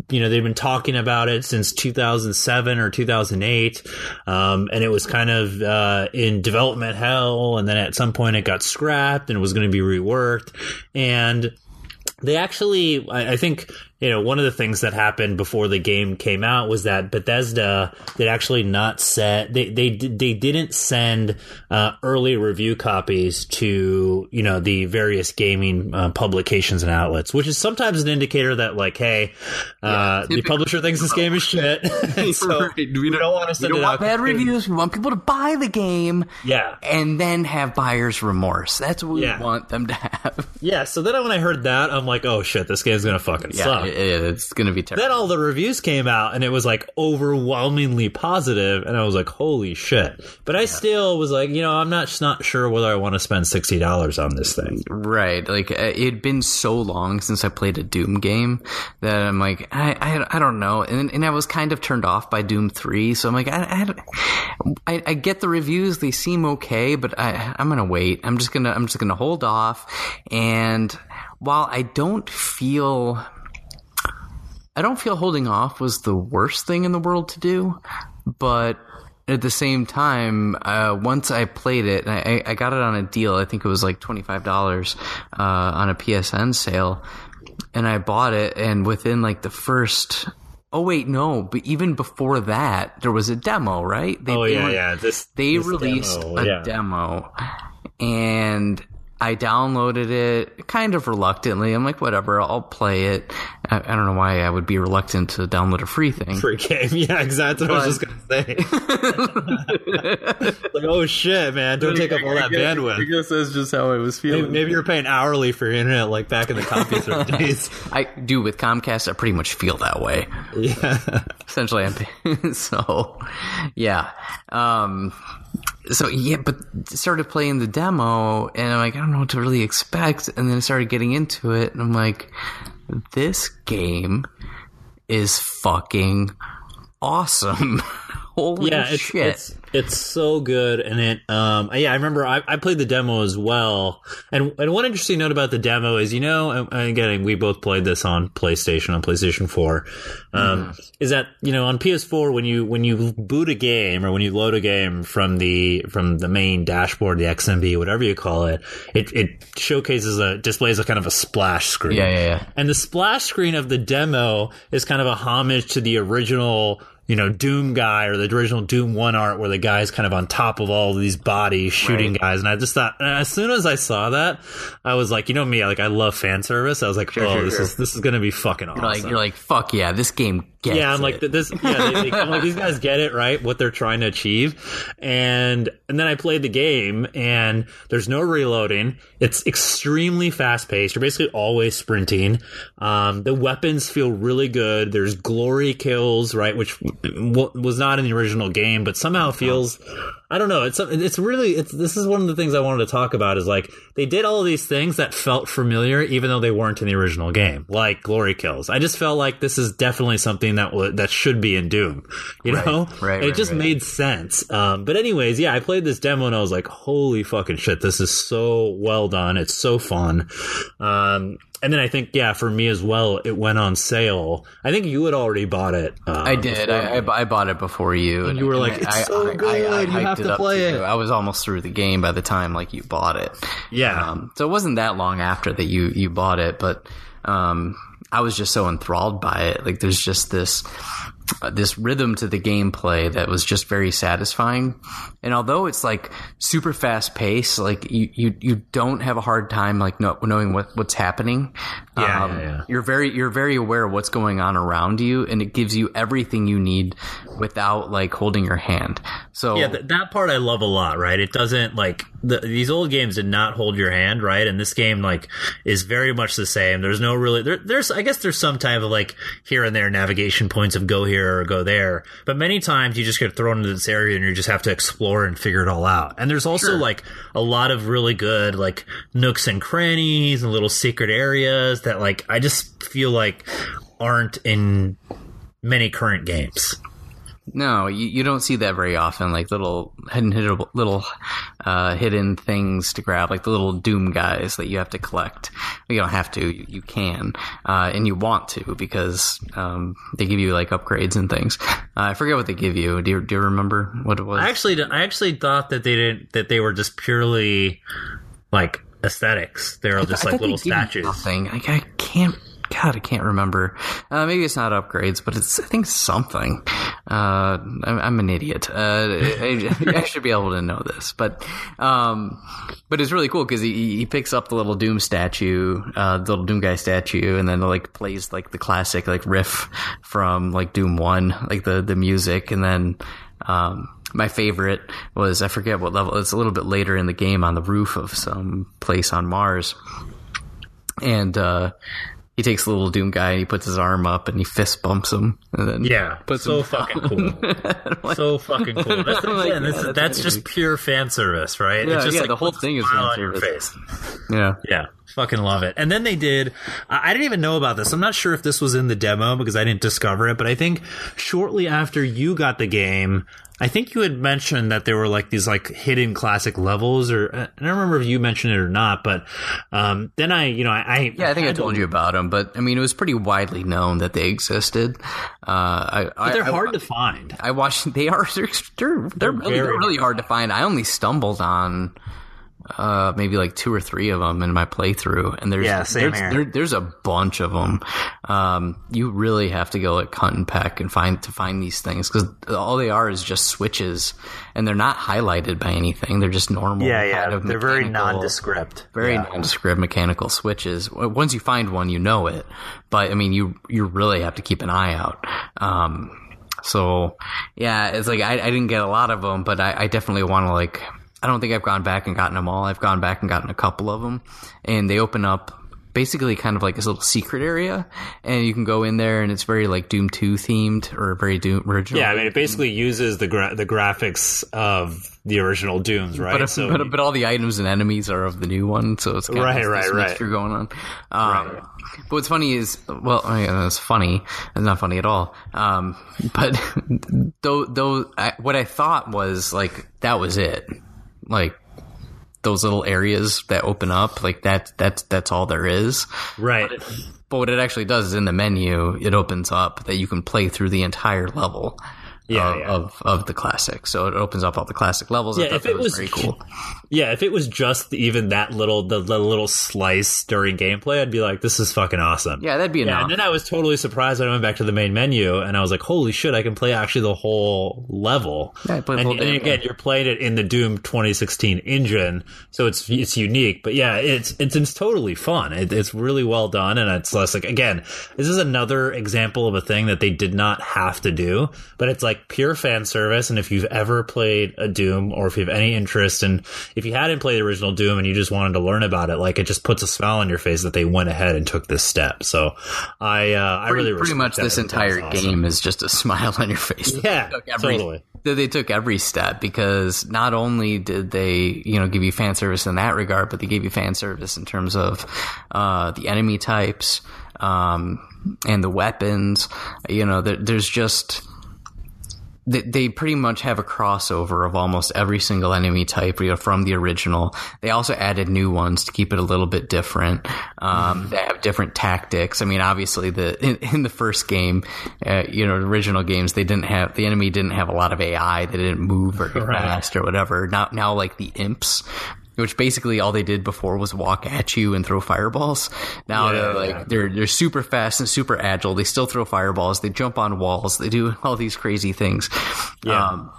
you know they've been talking about it since 2007 or 2008, um, and it was kind of uh, in development hell, and then at some point it got scrapped and it was going to be reworked, and they actually I, I think you know one of the things that happened before the game came out was that Bethesda did actually not set they they they didn't send uh, early review copies to you know the various gaming uh, publications and outlets, which is sometimes an indicator that like hey uh, the publisher thinks this game is (laughs) shit, (laughs) so Right. we don't want to We send don't it want out. bad reviews. We want people to buy the game Yeah, and then have buyer's remorse. That's what we Yeah. want them to have. yeah. So then when I heard that, I'm like, oh shit, this game's gonna fucking Yeah, suck. it- it's going to be terrible. then all the reviews came out and it was like overwhelmingly positive and i was like holy shit but i still was like you know i'm not not sure whether i want to spend $60 on this thing Right. Like, uh, it had been so long since I played a Doom game that I'm like, I, I, I don't know. And, and I was kind of turned off by Doom 3. So I'm like, I, I, I, I get the reviews. They seem okay, but I, I'm going to wait. I'm just to, I'm just going to hold off. And while I don't feel, I don't feel holding off was the worst thing in the world to do, but at the same time, uh, once I played it, I, I got it on a deal. I think it was like twenty five dollars uh, on a PSN sale, and I bought it. And within like the first, oh wait, no, but even before that, there was a demo, right? They, oh they yeah were- yeah this They this released demo, a yeah. demo, and I downloaded it kind of reluctantly. I'm like, whatever, I'll play it. I, I don't know why I would be reluctant to download a free thing. free game (laughs) yeah exactly what i was just gonna say like oh shit man don't take up all that bandwidth I guess that's just how I was maybe, maybe you're paying hourly for your internet like back in the CompuServe days (laughs) I do with Comcast. I pretty much feel that way. yeah Essentially, I'm pay- (laughs) so yeah. Um, so yeah, but started playing the demo, and I'm like, I don't know what to really expect. And then I started getting into it, and I'm like, this game is fucking awesome. (laughs) Holy yeah, it's, shit! it's it's so good, and it um yeah, I remember I, I played the demo as well, and and one interesting note about the demo is you know and again we both played this on PlayStation on PlayStation Four, um Mm-hmm. is that you know on PS4 when you when you boot a game or when you load a game from the from the main dashboard the XMB whatever you call it, it it showcases a displays a kind of a splash screen. yeah, yeah, yeah. And the splash screen of the demo is kind of a homage to the original, you know, Doom guy or the original Doom 1 art where the guy's kind of on top of all of these bodies shooting Right. guys. And I just thought, as soon as I saw that, I was like, you know me, like I love fan service. I was like, oh, sure, this sure. is, this is going to be fucking awesome. You're like you're like fuck yeah, this game gets yeah, I'm like it. this. Yeah, they, they, I'm like these guys get it right, what they're trying to achieve, and and then I played the game, and there's no reloading. It's extremely fast paced. You're basically always sprinting. Um, the weapons feel really good. There's glory kills, right, which w- was not in the original game, but somehow feels. I don't know. It's it's really it's this is one of the things I wanted to talk about is like they did all of these things that felt familiar even though they weren't in the original game, like glory kills. I just felt like this is definitely something that w- that should be in Doom, you Right, know? right, it right, just made sense. Um, but anyways, yeah, I played this demo and I was like, holy fucking shit, this is so well done. It's so fun. Um, and then I think, yeah, for me as well, it went on sale. I think you had already bought it. Uh, I did. I, I, I bought it before you, And you were like, "It's so good, you hyped have to up play you. it." I was almost through the game by the time like you bought it. Yeah. Um, so it wasn't that long after that you you bought it, but um, I was just so enthralled by it. Like there's just this this rhythm to the gameplay that was just very satisfying. And although it's like super fast paced, like you, you, you don't have a hard time like know, knowing what, what's happening. Um, Yeah, yeah, yeah. You're very you're very aware of what's going on around you, and it gives you everything you need without like holding your hand. So Yeah, th- that part I love a lot, right? It doesn't like the, these old games did not hold your hand, right? And this game like is very much the same. There's no really there, there's I guess there's some type of like here and there navigation points of go here or go there, but many times you just get thrown into this area and you just have to explore and figure it all out. And there's also like a lot of really good like nooks and crannies and little secret areas that like I just feel like aren't in many current games. No, you, you don't see that very often. Like little hidden, hidden little uh, hidden things to grab, like the little Doom guys that you have to collect. You don't have to, you, you can, uh, and you want to because um, they give you like upgrades and things. Uh, I forget what they give you. Do you, do you remember what it was? I actually, I actually thought that they didn't that they were just purely like aesthetics. They're all just I like little statues. Something like I can't. God, I can't remember. Uh, maybe it's not upgrades, but it's I think something. Uh, I'm, I'm an idiot. Uh, I, I should be able to know this, but um, but it's really cool because he he picks up the little Doom statue, uh, the little Doom guy statue, and then like plays like the classic like riff from like Doom One, like the the music, and then um, my favorite was I forget what level. It's a little bit later in the game on the roof of some place on Mars and uh, he takes the little Doom guy and he puts his arm up and he fist bumps him. And then Yeah, puts so fucking cool. (laughs) so fucking cool. That's, (laughs) like, yeah, is- that's that's just pure fan service, right? Yeah, it's just yeah, like the whole thing is on your face. Yeah. Yeah, fucking love it. And then they did. I I didn't even know about this. I'm not sure if this was in the demo because I didn't discover it. But I think shortly after you got the game, I think you had mentioned that there were like these like hidden classic levels, or I don't remember if you mentioned it or not. But um, then I, you know, I, I Yeah, I think I to- told you about them, but I mean, it was pretty widely known that they existed. Uh, I, I, They're I- hard to find. I watched. They (laughs) are. They're they're, they're, really, they're really hard to find. I only stumbled on uh, maybe like two or three of them in my playthrough, and there's Yeah, same there's, here. there- there's a bunch of them. Um, you really have to go like hunt and peck and find to find these things because all they are is just switches, and they're not highlighted by anything. They're just normal. Yeah, yeah. Kind of mechanical- nondescript. very nondescript mechanical switches. Once you find one, you know it. But I mean, you you really have to keep an eye out. Um, so yeah, it's like I, I didn't get a lot of them, but I, I definitely want to like. I don't think I've gone back and gotten them all. I've gone back and gotten a couple of them, and they open up basically kind of like this little secret area, and you can go in there, and it's very like Doom Two themed or very Doom original. Yeah, I mean, it basically uses the gra- the graphics of the original Dooms, right? But, so, but, but all the items and enemies are of the new one, so it's kind Right, of right, right. mixture going on. Um, But what's funny is, well, I mean, it's funny. It's not funny at all. Um, (laughs) but though, though, I, what I thought was like that was it. Like those little areas that open up, like that. That's that's all there is. right. But what it actually does is in the menu, it opens up that you can play through the entire level. Yeah, of, yeah. of of the classic, so it opens up all the classic levels. I Yeah, thought if that it was- very cool. Yeah, if it was just even that little the, the little slice during gameplay, I'd be like, "This is fucking awesome." Yeah, that'd be Yeah, enough. and then I was totally surprised when I went back to the main menu, and I was like, "Holy shit! I can play actually the whole level." Yeah, and, whole and again, you're playing it in the Doom 2016 engine, so it's it's unique. But yeah, it's it's, it's totally fun. It, it's really well done, and it's less like again, this is another example of a thing that they did not have to do, but it's like pure fan service. And if you've ever played a Doom, or if you have any interest, and if you hadn't played the original Doom and you just wanted to learn about it, like it just puts a smile on your face that they went ahead and took this step. So I uh, I really pretty much this entire awesome. game is just a (laughs) smile on your face. Yeah, They took every- totally. that They took every step because not only did they, you know, give you fan service in that regard, but they gave you fan service in terms of uh, the enemy types um, and the weapons. You know, there, there's just they, they pretty much have a crossover of almost every single enemy type you know, from the original. They also added new ones to keep it a little bit different. Um, They have different tactics. I mean, obviously, the (laughs) in, in the first game, uh, you know, original games, they didn't have the enemy didn't have a lot of AI. They didn't move very Right. fast or whatever. Now, now, like the imps. Which basically all they did before was walk at you and throw fireballs. Now Yeah, they're like yeah. they're they're super fast and super agile. They still throw fireballs. They jump on walls. They do (laughs) all these crazy things. Yeah. Um,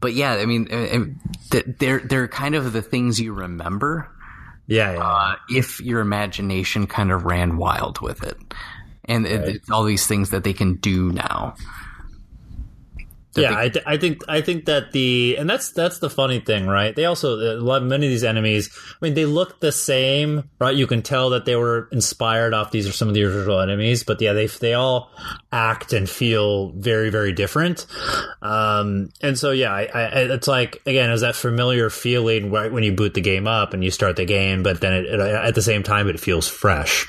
but yeah, I mean, th- they're they're kind of the things you remember Yeah, yeah. uh, if your imagination kind of ran wild with it, and it, it's all these things that they can do now. Yeah, I, th- I think I think that the and that's that's the funny thing, right? They also a lot many of these enemies. I mean, they look the same, right? You can tell that they were inspired off these are some of the original enemies, but yeah, they they all act and feel very very different. Um, and so yeah, I, I, it's like again, is that familiar feeling right when you boot the game up and you start the game, but then it, it, at the same time it feels fresh,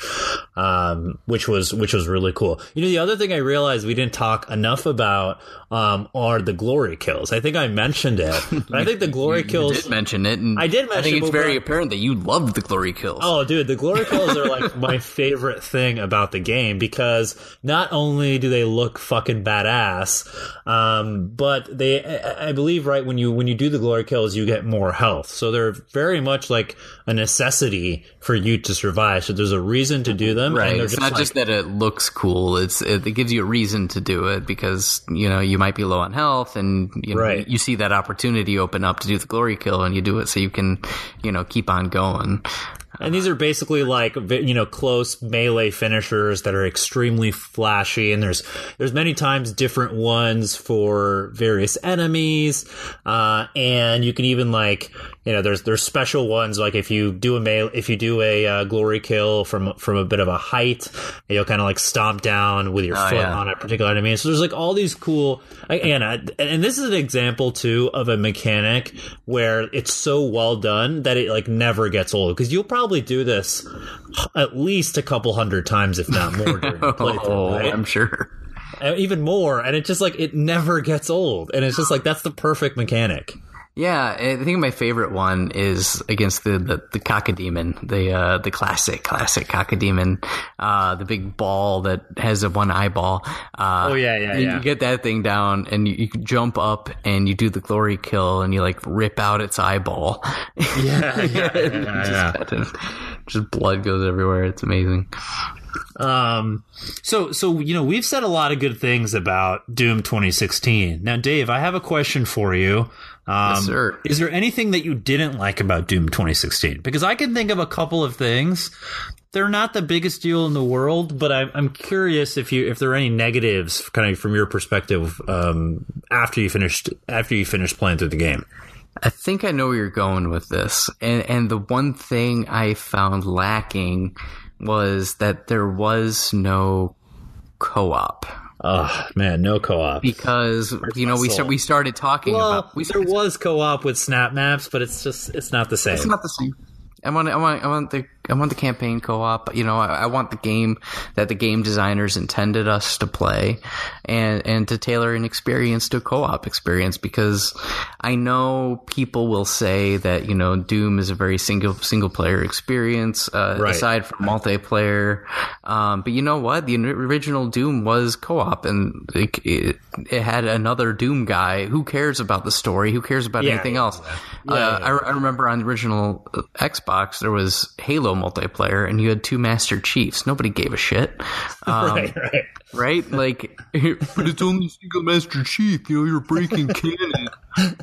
um, which was which was really cool. You know, the other thing I realized we didn't talk enough about um, are the glory kills. I think I mentioned it, (laughs) I think the glory You kills. did mention it, and I did mention. I think it, it's but- very apparent that you loved the glory kills. Oh, dude, the glory kills are like (laughs) my favorite thing about the game because not only do they look fucking badass, um, but they, I, I believe, right when you when you do the glory kills, you get more health. So they're very much like a necessity for you to survive. So there's a reason to do them, Right. And It's not like- just that it looks cool. It's it, it gives you a reason to do it because you know you might be low on health, and you know Right. you see that opportunity open up to do the glory kill, and you do it so you can you know keep on going. And these are basically like you know close melee finishers that are extremely flashy, and there's there's many times different ones for various enemies, uh, and you can even like you know there's there's special ones like if you do a melee if you do a uh, glory kill from from a bit of a height, you'll kind of like stomp down with your Oh, foot yeah. on a particular enemy. So there's like all these cool again, I- and this is an example too of a mechanic where it's so well done that it like never gets old because you'll probably do this at least a couple hundred times, if not more, during the (laughs) playthrough. Oh, right? I'm sure. Even more, and it just like it never gets old, and it's just like that's the perfect mechanic. Yeah, I think my favorite one is against the the, the Cacodemon, the uh, the classic classic Cacodemon, uh, the big ball that has a one eyeball. Uh, Oh, yeah, yeah, you, yeah. You get that thing down, and you, you jump up, and you do the glory kill, and you like rip out its eyeball. Yeah, (laughs) just, just blood goes everywhere. It's amazing. Um, so so you know we've said a lot of good things about Doom 2016. Now, Dave, I have a question for you. Um, Yes, sir. Is there anything that you didn't like about Doom 2016? Because I can think of a couple of things. They're not the biggest deal in the world, but I'm, I'm curious if you if there are any negatives, kind of from your perspective, um, after you finished after you finished playing through the game. I think I know where you're going with this, and and the one thing I found lacking was that there was no co-op. Oh man, no co-op. Because you know we we started talking Well, about we there was co-op with Snap Maps, but it's just it's not the same. It's not the same. I want I want I want the I want the campaign co-op. You know, I, I want the game that the game designers intended us to play, and and to tailor an experience to a co-op experience. Because I know people will say that you know Doom is a very single single player experience, uh, Right. aside from multiplayer. Um, but you know what? The original Doom was co-op, and it, it, it had another Doom guy. Who cares about the story? Who cares about Yeah, anything yeah, else? Yeah, uh. I, I remember on the original uh, Xbox there was Halo multiplayer, and you had two Master Chiefs. Nobody gave a shit, (laughs) um, right, right. right? Like, (laughs) but it's only single Master Chief. You know, you're breaking (laughs) canon.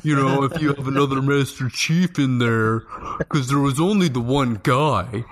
You know, if you have another Master Chief in there, because there was only the one guy.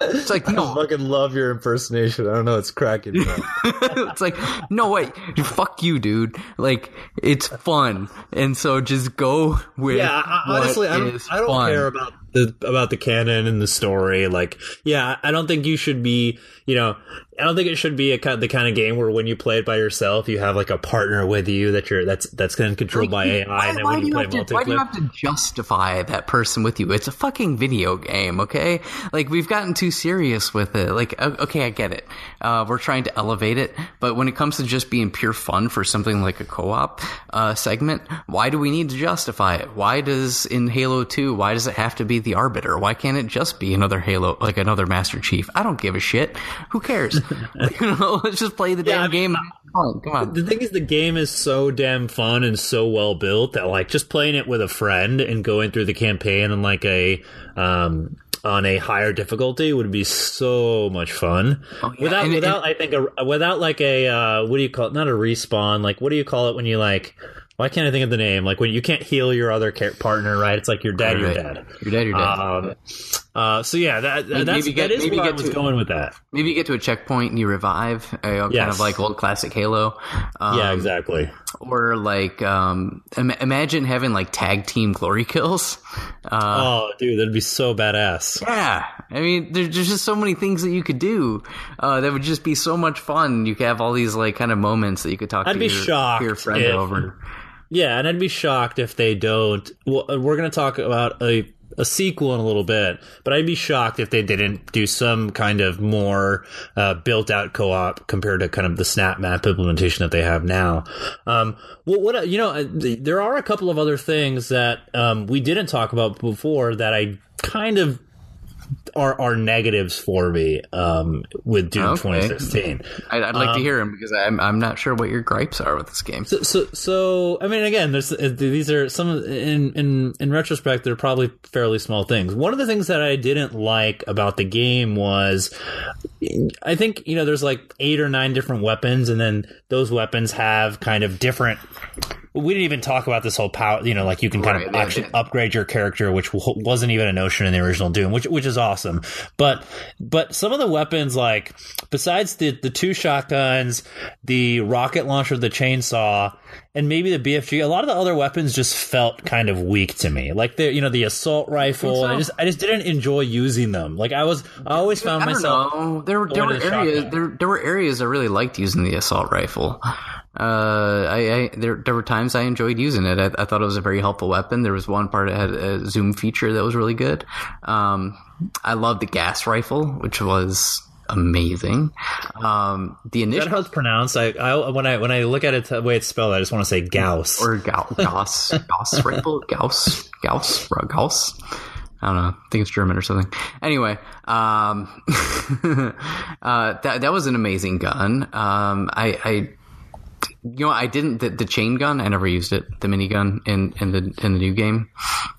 It's like no, fucking love your impersonation. I don't know, it's cracking. me it's like no way. Fuck you, dude. Like it's fun, and so just go with. yeah, I, what honestly, I don't, is I don't fun. care about the about the canon and the story. Like, yeah, I don't think you should be. You know, I don't think it should be a kind the kind of game where when you play it by yourself, you have like a partner with you that you're that's that's then controlled by AI, Why, and then when do you play have to, why do you have to justify that person with you? It's a fucking video game, okay? Like we've gotten too serious with it. Like, okay, I get it. Uh, we're trying to elevate it, but when it comes to just being pure fun for something like a co-op uh, segment, why do we need to justify it? Why does in Halo Two? Why does it have to be the Arbiter? Why can't it just be another Halo, like another Master Chief? I don't give a shit. Who cares? (laughs) you know, let's just play the Yeah, damn I mean, game. Come on. the thing is the game is so damn fun and so well built that like just playing it with a friend and going through the campaign on like a um on a higher difficulty would be so much fun yeah, without and- without I think a without like a uh what do you call it not a respawn like what do you call it when you like why can't I think of the name like when you can't heal your other partner right it's like your dad, dead you're Right. dead You're dead. You're um uh so yeah that Maybe that's get- that is maybe where I get was to- going with that Maybe you get to a checkpoint and you revive, uh, kind Yes. of like old classic Halo. Um, yeah exactly Or like, um, Im- imagine having like tag team glory kills. Uh, oh dude that'd be so badass yeah, I mean, there's there's just so many things that you could do uh, that would just be so much fun. You could have all these like kind of moments that you could talk I'd to be your, shocked your friend if- over. Yeah, and I'd be shocked if they don't. Well, uh, we're going to talk about a a sequel in a little bit, but I'd be shocked if they didn't do some kind of more uh, built out co op compared to kind of the Snap Map implementation that they have now. Um, well, what you know, uh, there are a couple of other things that um, we didn't talk about before that I kind of are are negatives for me um, with Doom Okay. 2016. I'd, I'd like Um, to hear them because I'm I'm not sure what your gripes are with this game. So, so, so, I mean, again, there's uh, these are some in in in retrospect, they're probably fairly small things. One of the things that I didn't like about the game was, I think you know, there's like eight or nine different weapons, and then those weapons have kind of different. We didn't even talk about this whole power. You know, like you can kind Right, of actually yeah. upgrade your character, which w- wasn't even a notion in the original Doom, which which is awesome. But but some of the weapons, like besides the the two shotguns, the rocket launcher, the chainsaw, and maybe the BFG, a lot of the other weapons just felt kind of weak to me. Like the you know the assault rifle, so. I just I just didn't enjoy using them. Like I was I always found I myself. know. There were there were areas there there were areas I really liked using the assault rifle. Uh, I, I there there were times I enjoyed using it. I, I thought it was a very helpful weapon. There was one part that had a zoom feature that was really good. Um, I loved the gas rifle, which was amazing. Um, the initial how it's pronounced? I, I when I when I look at it the way it's spelled, I just want to say Gauss. or Gauss (laughs) Gauss Gauss rifle Gauss Gauss Gauss. I don't know. I think it's German or something. Anyway, um, (laughs) uh, that that was an amazing gun. Um, I, I, you know, I didn't the, the chain gun. I never used it. The minigun in in the in the new game.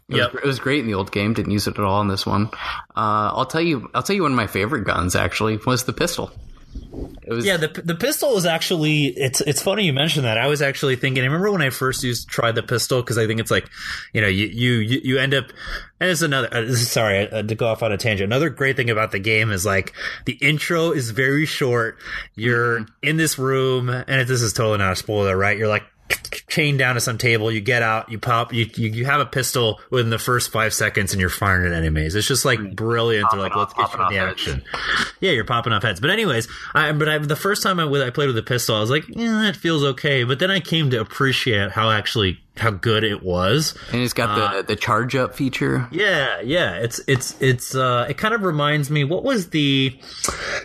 It, Yep. was, it was great in the old game. Didn't use it at all in this one. Uh, I'll tell you. I'll tell you one of my favorite guns actually was the pistol. It was Yeah, the the pistol is actually it's it's funny you mentioned that. I was actually thinking. I remember when I first used tried the pistol because I think it's like, you know, you you you, end up. And it's another. Uh, sorry uh, to go off on a tangent. Another great thing about the game is like the intro is very short. You're in this room, and if this is totally not a spoiler, right? You're like chained down to some table. You get out, you pop, you, you, you have a pistol within the first five seconds, and you're firing at enemies. It's just like brilliant. They're like, let's get you in the action. Yeah, you're popping off heads. But anyways, I but I, the first time I, I played with a pistol, I was like, yeah, it feels okay. But then I came to appreciate how actually how good it was. And it's got uh, the the charge up feature. Yeah, yeah. It's it's it's uh it kind of reminds me what was the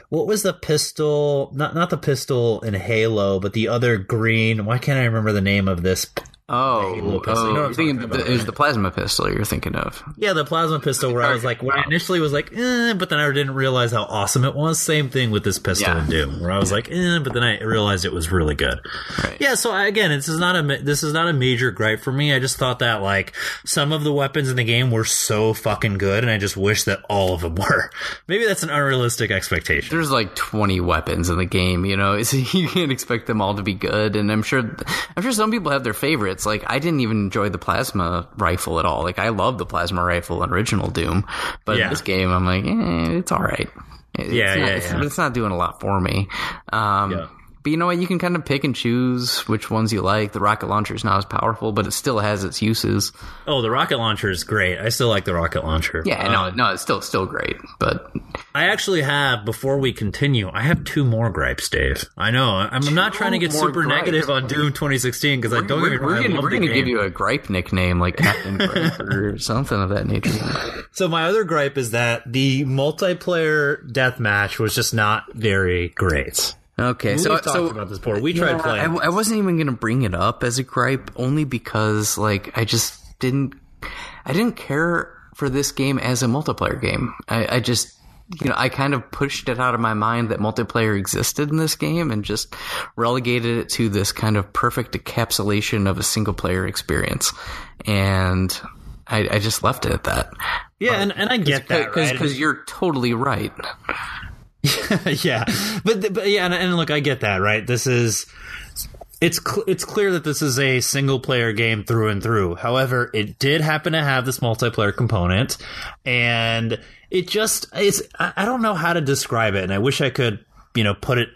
what was the pistol not not the pistol in Halo, but the other green why can't I remember the name of this Oh, oh you know you're thinking the, it was the plasma pistol you're thinking of. Yeah, the plasma pistol where I was like, when I initially was like, eh, but then I didn't realize how awesome it was. Same thing with this pistol yeah. in Doom, where I was like, eh, but then I realized it was really good. Right. Yeah, so I, again, this is not a this is not a major gripe for me. I just thought that like some of the weapons in the game were so fucking good, and I just wish that all of them (laughs) were. Maybe that's an unrealistic expectation. There's like 20 weapons in the game, you know, (laughs) so you can't expect them all to be good, and I'm sure I'm sure some people have their favorites it's like I didn't even enjoy the plasma rifle at all. Like I love the plasma rifle in original Doom, but yeah. in this game I'm like, eh, it's all right. It's yeah, not, yeah, it's, it's, not doing a lot for me. Um, yeah. But you know what? You can kind of pick and choose which ones you like. The rocket launcher is not as powerful, but it still has its uses. Oh, the rocket launcher is great. I still like the rocket launcher. Yeah, um, no, no, it's still still great. But I actually have. Before we continue, I have two more gripes, Dave. I know. I'm, not trying to get super gripes. negative on Doom 2016 because I don't. We're, we're, gonna, we're gonna give you a gripe nickname like Captain (laughs) Gripe or something of that nature. So my other gripe is that the multiplayer deathmatch was just not very great. Okay, We've so talked so, about this before. We tried playing. I, I wasn't even going to bring it up as a gripe, only because like I just didn't, I didn't care for this game as a multiplayer game. I, I just you know, I kind of pushed it out of my mind that multiplayer existed in this game and just relegated it to this kind of perfect encapsulation of a single player experience. And I, I just left it at that. Yeah, but, and, and I get that, Because right? you're totally right. (laughs) yeah, but but yeah, and, and, look, I get that, right? This is it's cl- it's clear that this is a single player game through and through. However, it did happen to have this multiplayer component, and it just it's I, I don't know how to describe it, and I wish I could you know put it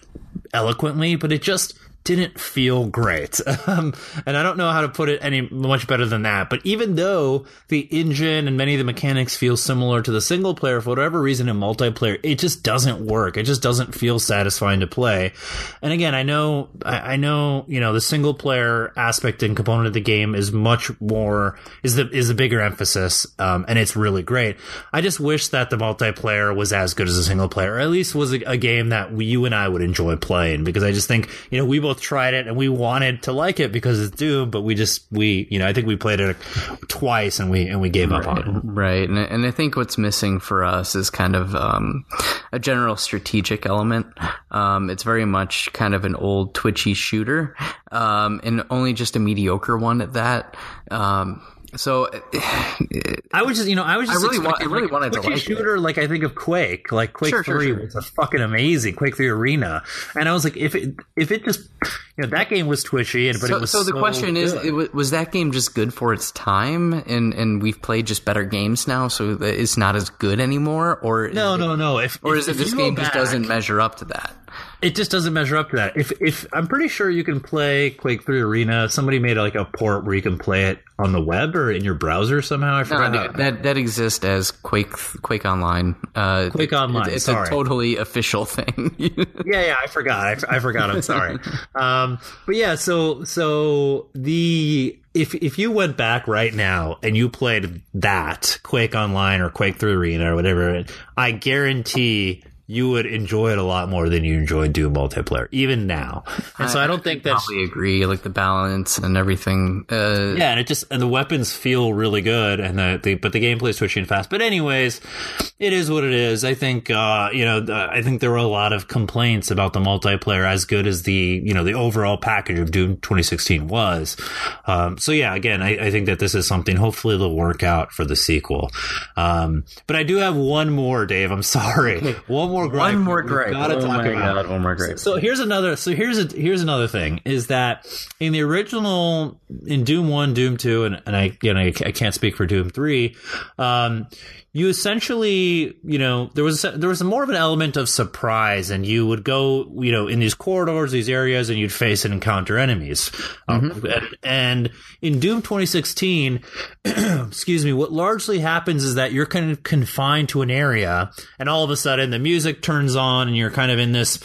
eloquently, but it just didn't feel great. (laughs) Um, and I don't know how to put it any much better than that. But even though the engine and many of the mechanics feel similar to the single player, for whatever reason in multiplayer, it just doesn't work. It just doesn't feel satisfying to play. And again, I know, I, I know, you know, the single player aspect and component of the game is much more, is the, is the bigger emphasis. Um, and it's really great. I just wish that the multiplayer was as good as the single player, or at least was a, a game that you and I would enjoy playing because I just think, you know, we both both tried it and we wanted to like it because it's Doom, but we just we you know I think we played it twice and we and we gave right, up on it. Right, and and I think what's missing for us is kind of um, a general strategic element. Um, it's very much kind of an old twitchy shooter, um, and only just a mediocre one at that. Um, so (sighs) I was just, you know, I was just I really, want, I really like, wanted to like shooter. It. Like I think of Quake, like Quake sure, Three sure, sure. was a fucking amazing Quake Three Arena, and I was like, if it if it just, you know, that game was twitchy, but so, it was. So the so question good. is, it, was that game just good for its time, and and we've played just better games now, so it's not as good anymore, or no, no, no. If or if, is it this game back, just doesn't measure up to that? It just doesn't measure up to that. If if I'm pretty sure you can play Quake 3 Arena, somebody made like a port where you can play it on the web or in your browser somehow. I forgot. No, no, that that exists as Quake Quake Online. Uh, Quake Online. It, it's sorry. a totally official thing. (laughs) yeah, yeah. I forgot. I, I forgot. I'm sorry. (laughs) um, but yeah. So so the if if you went back right now and you played that Quake Online or Quake 3 Arena or whatever, I guarantee you would enjoy it a lot more than you enjoy Doom multiplayer, even now. And so I, I don't think that's probably agree, like the balance and everything. Uh, yeah, and it just and the weapons feel really good, and the, the but the gameplay is twitchy and fast. But anyways, it is what it is. I think uh, you know I think there were a lot of complaints about the multiplayer, as good as the you know the overall package of Doom 2016 was. Um, so yeah, again, I, I, think that this is something. Hopefully, they'll work out for the sequel. Um, but I do have one more, Dave. I'm (laughs) sorry, (laughs) one more gripe. One more we've gripe. Gotta oh talk my about. god, one more gripe. So here's another. So here's a here's another thing is that in the original in Doom One, Doom Two, and, and I you know I can't speak for Doom Three. Um, you essentially, you know, there was there was more of an element of surprise, and you would go, you know, in these corridors, these areas, and you'd face and encounter enemies. Um, and, and in Doom 2016, (clears throat) excuse me, what largely happens is that you're kind of confined to an area, and all of a sudden the music turns on, and you're kind of in this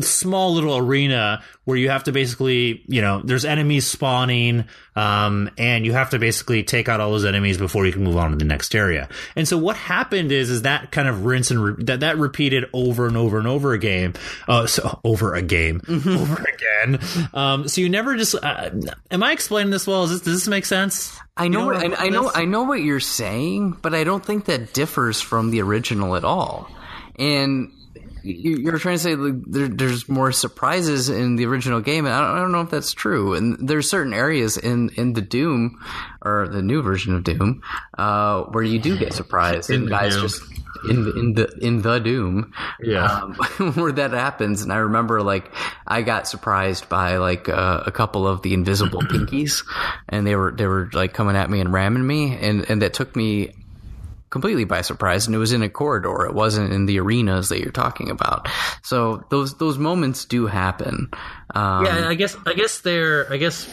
small little arena where you have to basically, you know, there's enemies spawning, um, and you have to basically take out all those enemies before you can move on to the next area. And so what happened is, is that kind of rinse and re- that that repeated over and over and over again. Uh, so over a game, over again. Um, so you never just. Uh, am I explaining this well? Is this, does this make sense? I know, You what, where I'm I, I know, I know what you're saying, but I don't think that differs from the original at all. And you're trying to say like, there, there's more surprises in the original game, and I don't, I don't know if that's true. And there's certain areas in in the Doom or the new version of Doom uh, where you do get surprised, In and the guys Doom. just in the in the in the Doom, Yeah. um, (laughs) where that happens. And I remember like I got surprised by like uh, a couple of the invisible pinkies, and they were they were like coming at me and ramming me, and and that took me completely by surprise and it was in a corridor it wasn't in the arenas that you're talking about so those those moments do happen um, Yeah, I guess I guess they're I guess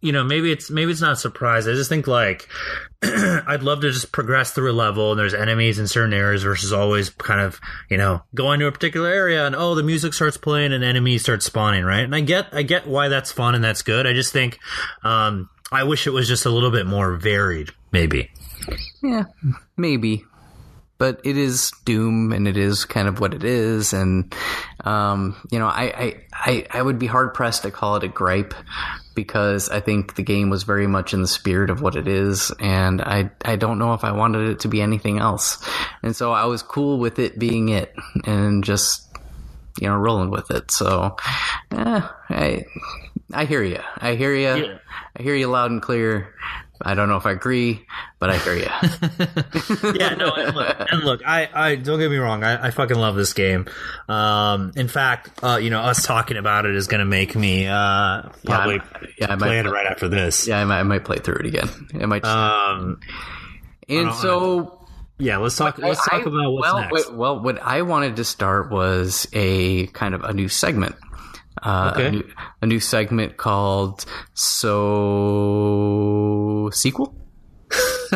you know maybe it's maybe it's not a surprise. I just think like (clears throat) I'd love to just progress through a level and there's enemies in certain areas versus always kind of you know going to a particular area and oh the music starts playing and enemies start spawning right. And I get I get why that's fun and that's good. I just think um, I wish it was just a little bit more varied maybe. Yeah. Maybe. But it is doom and it is kind of what it is and um, you know I, I I I would be hard pressed to call it a gripe because I think the game was very much in the spirit of what it is and I I don't know if I wanted it to be anything else. And so I was cool with it being it and just you know rolling with it. So eh, I I hear you I hear you Yeah. I hear you loud and clear I don't know if I agree but I hear you (laughs) yeah, no, and look, and look, I, I don't get me wrong, I, I fucking love this game. Um, in fact, uh, you know, us talking about it is going to make me uh, probably I'm- yeah, I might play it right after this. Yeah, I might, I might play through it again. (laughs) I might. Um, and so, yeah, let's talk. Let's I- talk about what's well, next. wait, well, what I wanted to start was a kind of a new segment. Uh, Okay. a, new, a new segment called "So Sequel." (laughs)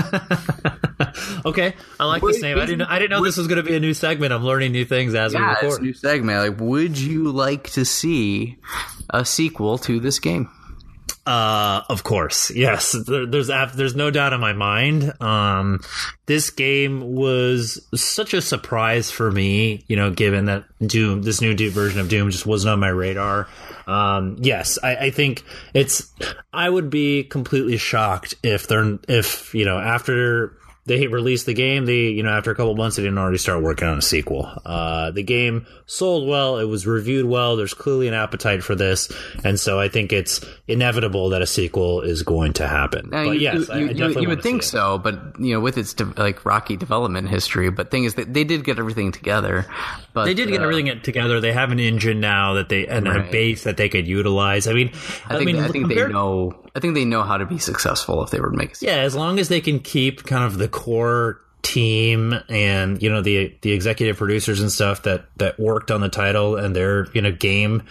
okay, I like this Wait, name. I didn't. I didn't know this was going to be a new segment. I'm learning new things as we Yeah, it's a record. new segment. Like, would you like to see a sequel to this game? Uh, of course, yes. There, there's there's no doubt in my mind. Um, this game was such a surprise for me. You know, given that Doom, this new Doom version of Doom, just wasn't on my radar. Um, yes, I, I think it's. I would be completely shocked if they're if you know after they released the game, they you know after a couple months they didn't already start working on a sequel. Uh, the game sold well, it was reviewed well. There's clearly an appetite for this, and so I think it's inevitable that a sequel is going to happen. Now, but you, yes, you, I, I you- definitely you wanna would think so, but you know, with its de- like rocky development history. But thing is that they did get everything together. But They did get uh, everything together. They have an engine now that they and a base that they could utilize. I mean, I think, mean, I think they know. I think they know how to be successful if they were to make. A. Yeah, as long as they can keep kind of the core team and you know the the executive producers and stuff that that worked on the title and their you know game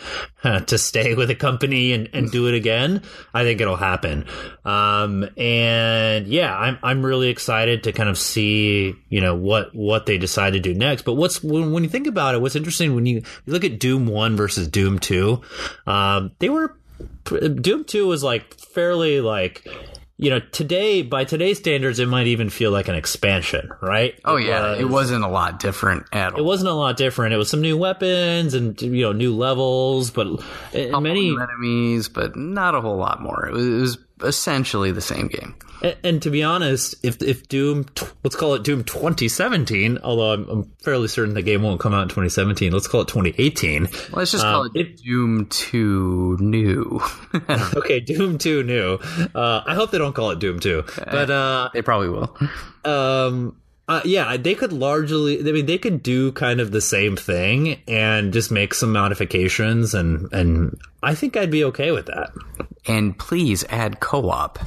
uh, (laughs) to stay with the company and, and do it again i think it'll happen um and yeah i'm i'm really excited to kind of see you know what what they decide to do next but what's when, when you think about it what's interesting when you, you look at doom 1 versus doom 2 um they were Doom 2 was like fairly like you know today by today's standards it might even feel like an expansion right Oh yeah, it wasn't a lot different at all. it wasn't a lot different it was some new weapons and you know new levels but uh, in many enemies, but not a whole lot more. It was, it was essentially the same game. and, and to be honest if if doom let's call it doom 2017 although I'm, I'm fairly certain the game won't come out in 2017 let's call it 2018 Let's just call Um, it, Doom Two New. (laughs) okay doom 2 new uh i hope they don't call it doom 2 but uh they probably will. um uh, yeah, they could largely. I mean, they could do kind of the same thing and just make some modifications, and and I think I'd be okay with that. And please add co-op.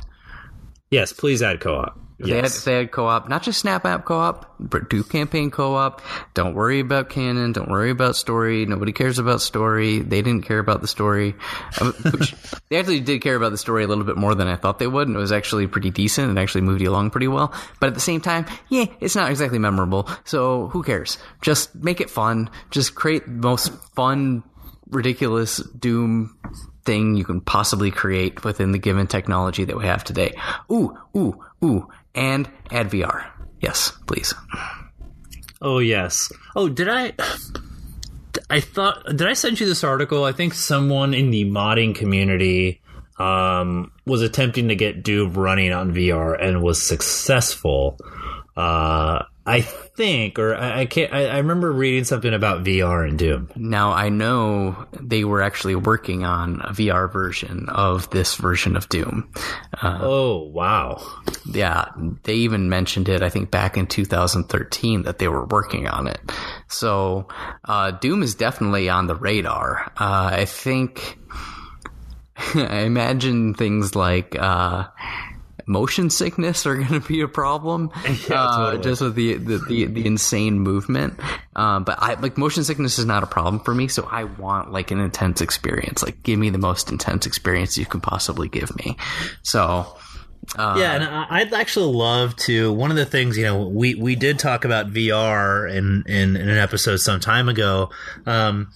Yes, please add co-op. If They had, they had co-op, not just Snap Map co-op, but do campaign co-op. Don't worry about canon. Don't worry about story. Nobody cares about story. They didn't care about the story. Um, which- (laughs) they actually did care about the story a little bit more than I thought they would, and it was actually pretty decent and actually moved you along pretty well. But at the same time, yeah, it's not exactly memorable. So who cares? Just make it fun. Just create the most fun, ridiculous Doom thing you can possibly create within the given technology that we have today. Ooh, ooh, ooh, and add VR. Yes, please. Oh yes. Oh, did I? I thought did I send you this article? I think someone in the modding community um, was attempting to get Doom running on VR and was successful. Uh, I think, or I, I can't. I, I remember reading something about VR and Doom. Now I know they were actually working on a VR version of this version of Doom. Uh, Oh wow! yeah, they even mentioned it. I think back in 2013 that they were working on it. So uh, Doom is definitely on the radar. Uh, I think. (laughs) I imagine things like. Motion sickness are (laughs) going to be a problem. (laughs) Yeah, uh, totally. just with the, the, the, the insane movement. Um, but I like motion sickness is not a problem for me. So I want like an intense experience. Like give me the most intense experience you can possibly give me. So, uh, Yeah, and I'd actually love to. One of the things, you know, we we did talk about VR in in, in an episode some time ago, um,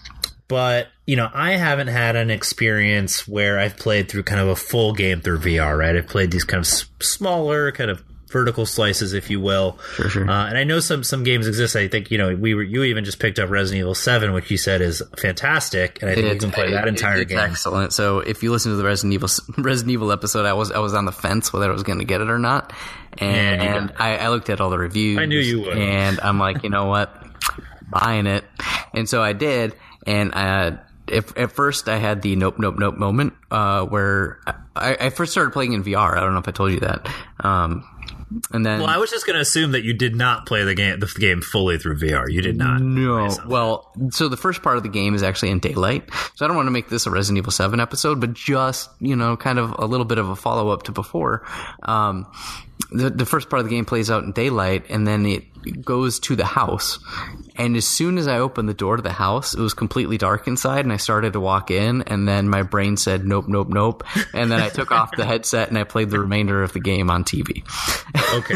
but you know, I haven't had an experience where I've played through kind of a full game through VR. Right, I've played these kind of s- smaller, kind of vertical slices, if you will. Sure, sure. Uh, and I know some some games exist. I think you know we were you even just picked up Resident Evil Seven, which you said is fantastic, and I think you can play that entire game. Excellent. So if you listen to the Resident Evil (laughs) Resident Evil episode, I was I was on the fence whether I was going to get it or not, and, Yeah, got I, I looked at all the reviews. I knew you would. and I'm like, you know what, buying it, and so I did, and uh, if, at first I had the nope nope nope moment uh, where I, I first started playing in VR. I don't know if I told you that, um, and then Well, I was just going to assume that you did not play the game the game fully through VR. You did not. No. Well, so the first part of the game is actually in daylight. So I don't want to make this a Resident Evil 7 episode, but just, you know, kind of a little bit of a follow up to before. Um, the, the first part of the game plays out in daylight and then it goes to the house. And as soon as I opened the door to the house, it was completely dark inside and I started to walk in and then my brain said, nope, nope, nope. And then I took off the headset and I played the remainder of the game on TV. Okay.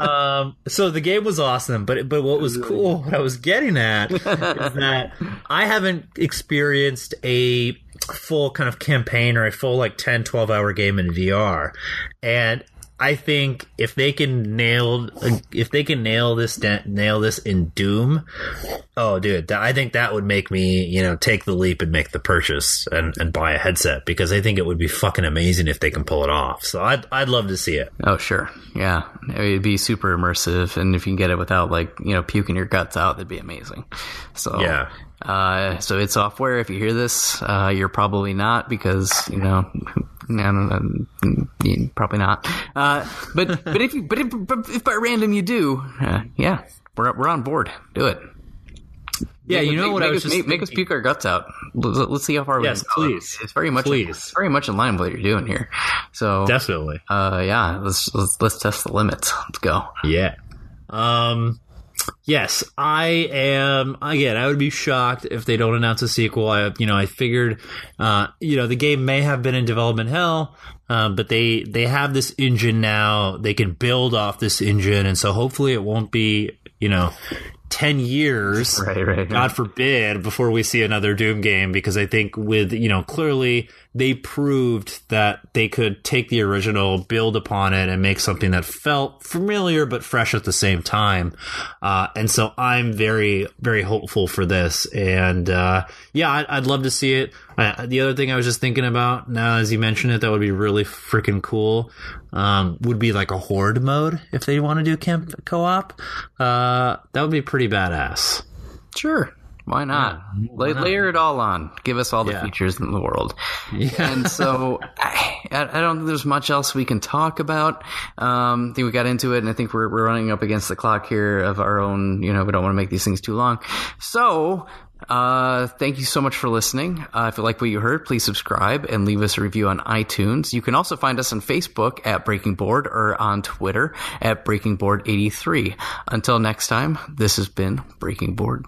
um, so the game was awesome, but but what was cool, what I was getting at, is that I haven't experienced a full kind of campaign or a full like 10, 12 hour game in VR, and I think if they can nail if they can nail this nail this in Doom, oh dude, I think that would make me you know take the leap and make the purchase and, and buy a headset because I think it would be fucking amazing if they can pull it off. So I'd I'd love to see it. Oh, sure. Yeah. It'd be super immersive. And if you can get it without, like, you know, puking your guts out, that'd be amazing. So, Yeah. Uh, so id Software. If you hear this, uh, you're probably not because, you know, (laughs) know, probably not. Uh, but, (laughs) but if you, but if, if by random you do, uh, yeah, we're, we're on board. Do it. Yeah, you know Make- what make I was us, just make, us puke our guts out. Let's, let's see how far Yes, we can go. please. It's very much, Please. it's very much in line with what you're doing here. So, Definitely. uh, yeah, let's, let's, let's test the limits. Let's go. Yeah. Um yes, I am again, I would be shocked if they don't announce a sequel. I you know, I figured uh you know, the game may have been in development hell, um, but they they have this engine now. They can build off this engine and so hopefully it won't be, you know, 10 years (laughs) Right, right. God forbid before we see another Doom game because I think with you know clearly they proved that they could take the original, build upon it, and make something that felt familiar but fresh at the same time. Uh, and so I'm very very hopeful for this, and uh, yeah, I'd, I'd love to see it. The other thing I was just thinking about now, as you mentioned it, that would be really freaking cool. Um, would be like a horde mode if they want to do camp co-op. Uh, that would be pretty badass. Sure. Why not? why La- not? Layer it all on. Give us all the Yeah. features in the world. Yeah. And so (laughs) I, I don't think there's much else we can talk about. Um, I think we got into it, and I think we're, we're running up against the clock here of our own. You know, we don't want to make these things too long. So. Uh, thank you so much for listening. Uh, if you like what you heard, please subscribe and leave us a review on iTunes. You can also find us on Facebook at Breaking Board or on Twitter at Breaking Board 83. Until next time, this has been Breaking Board.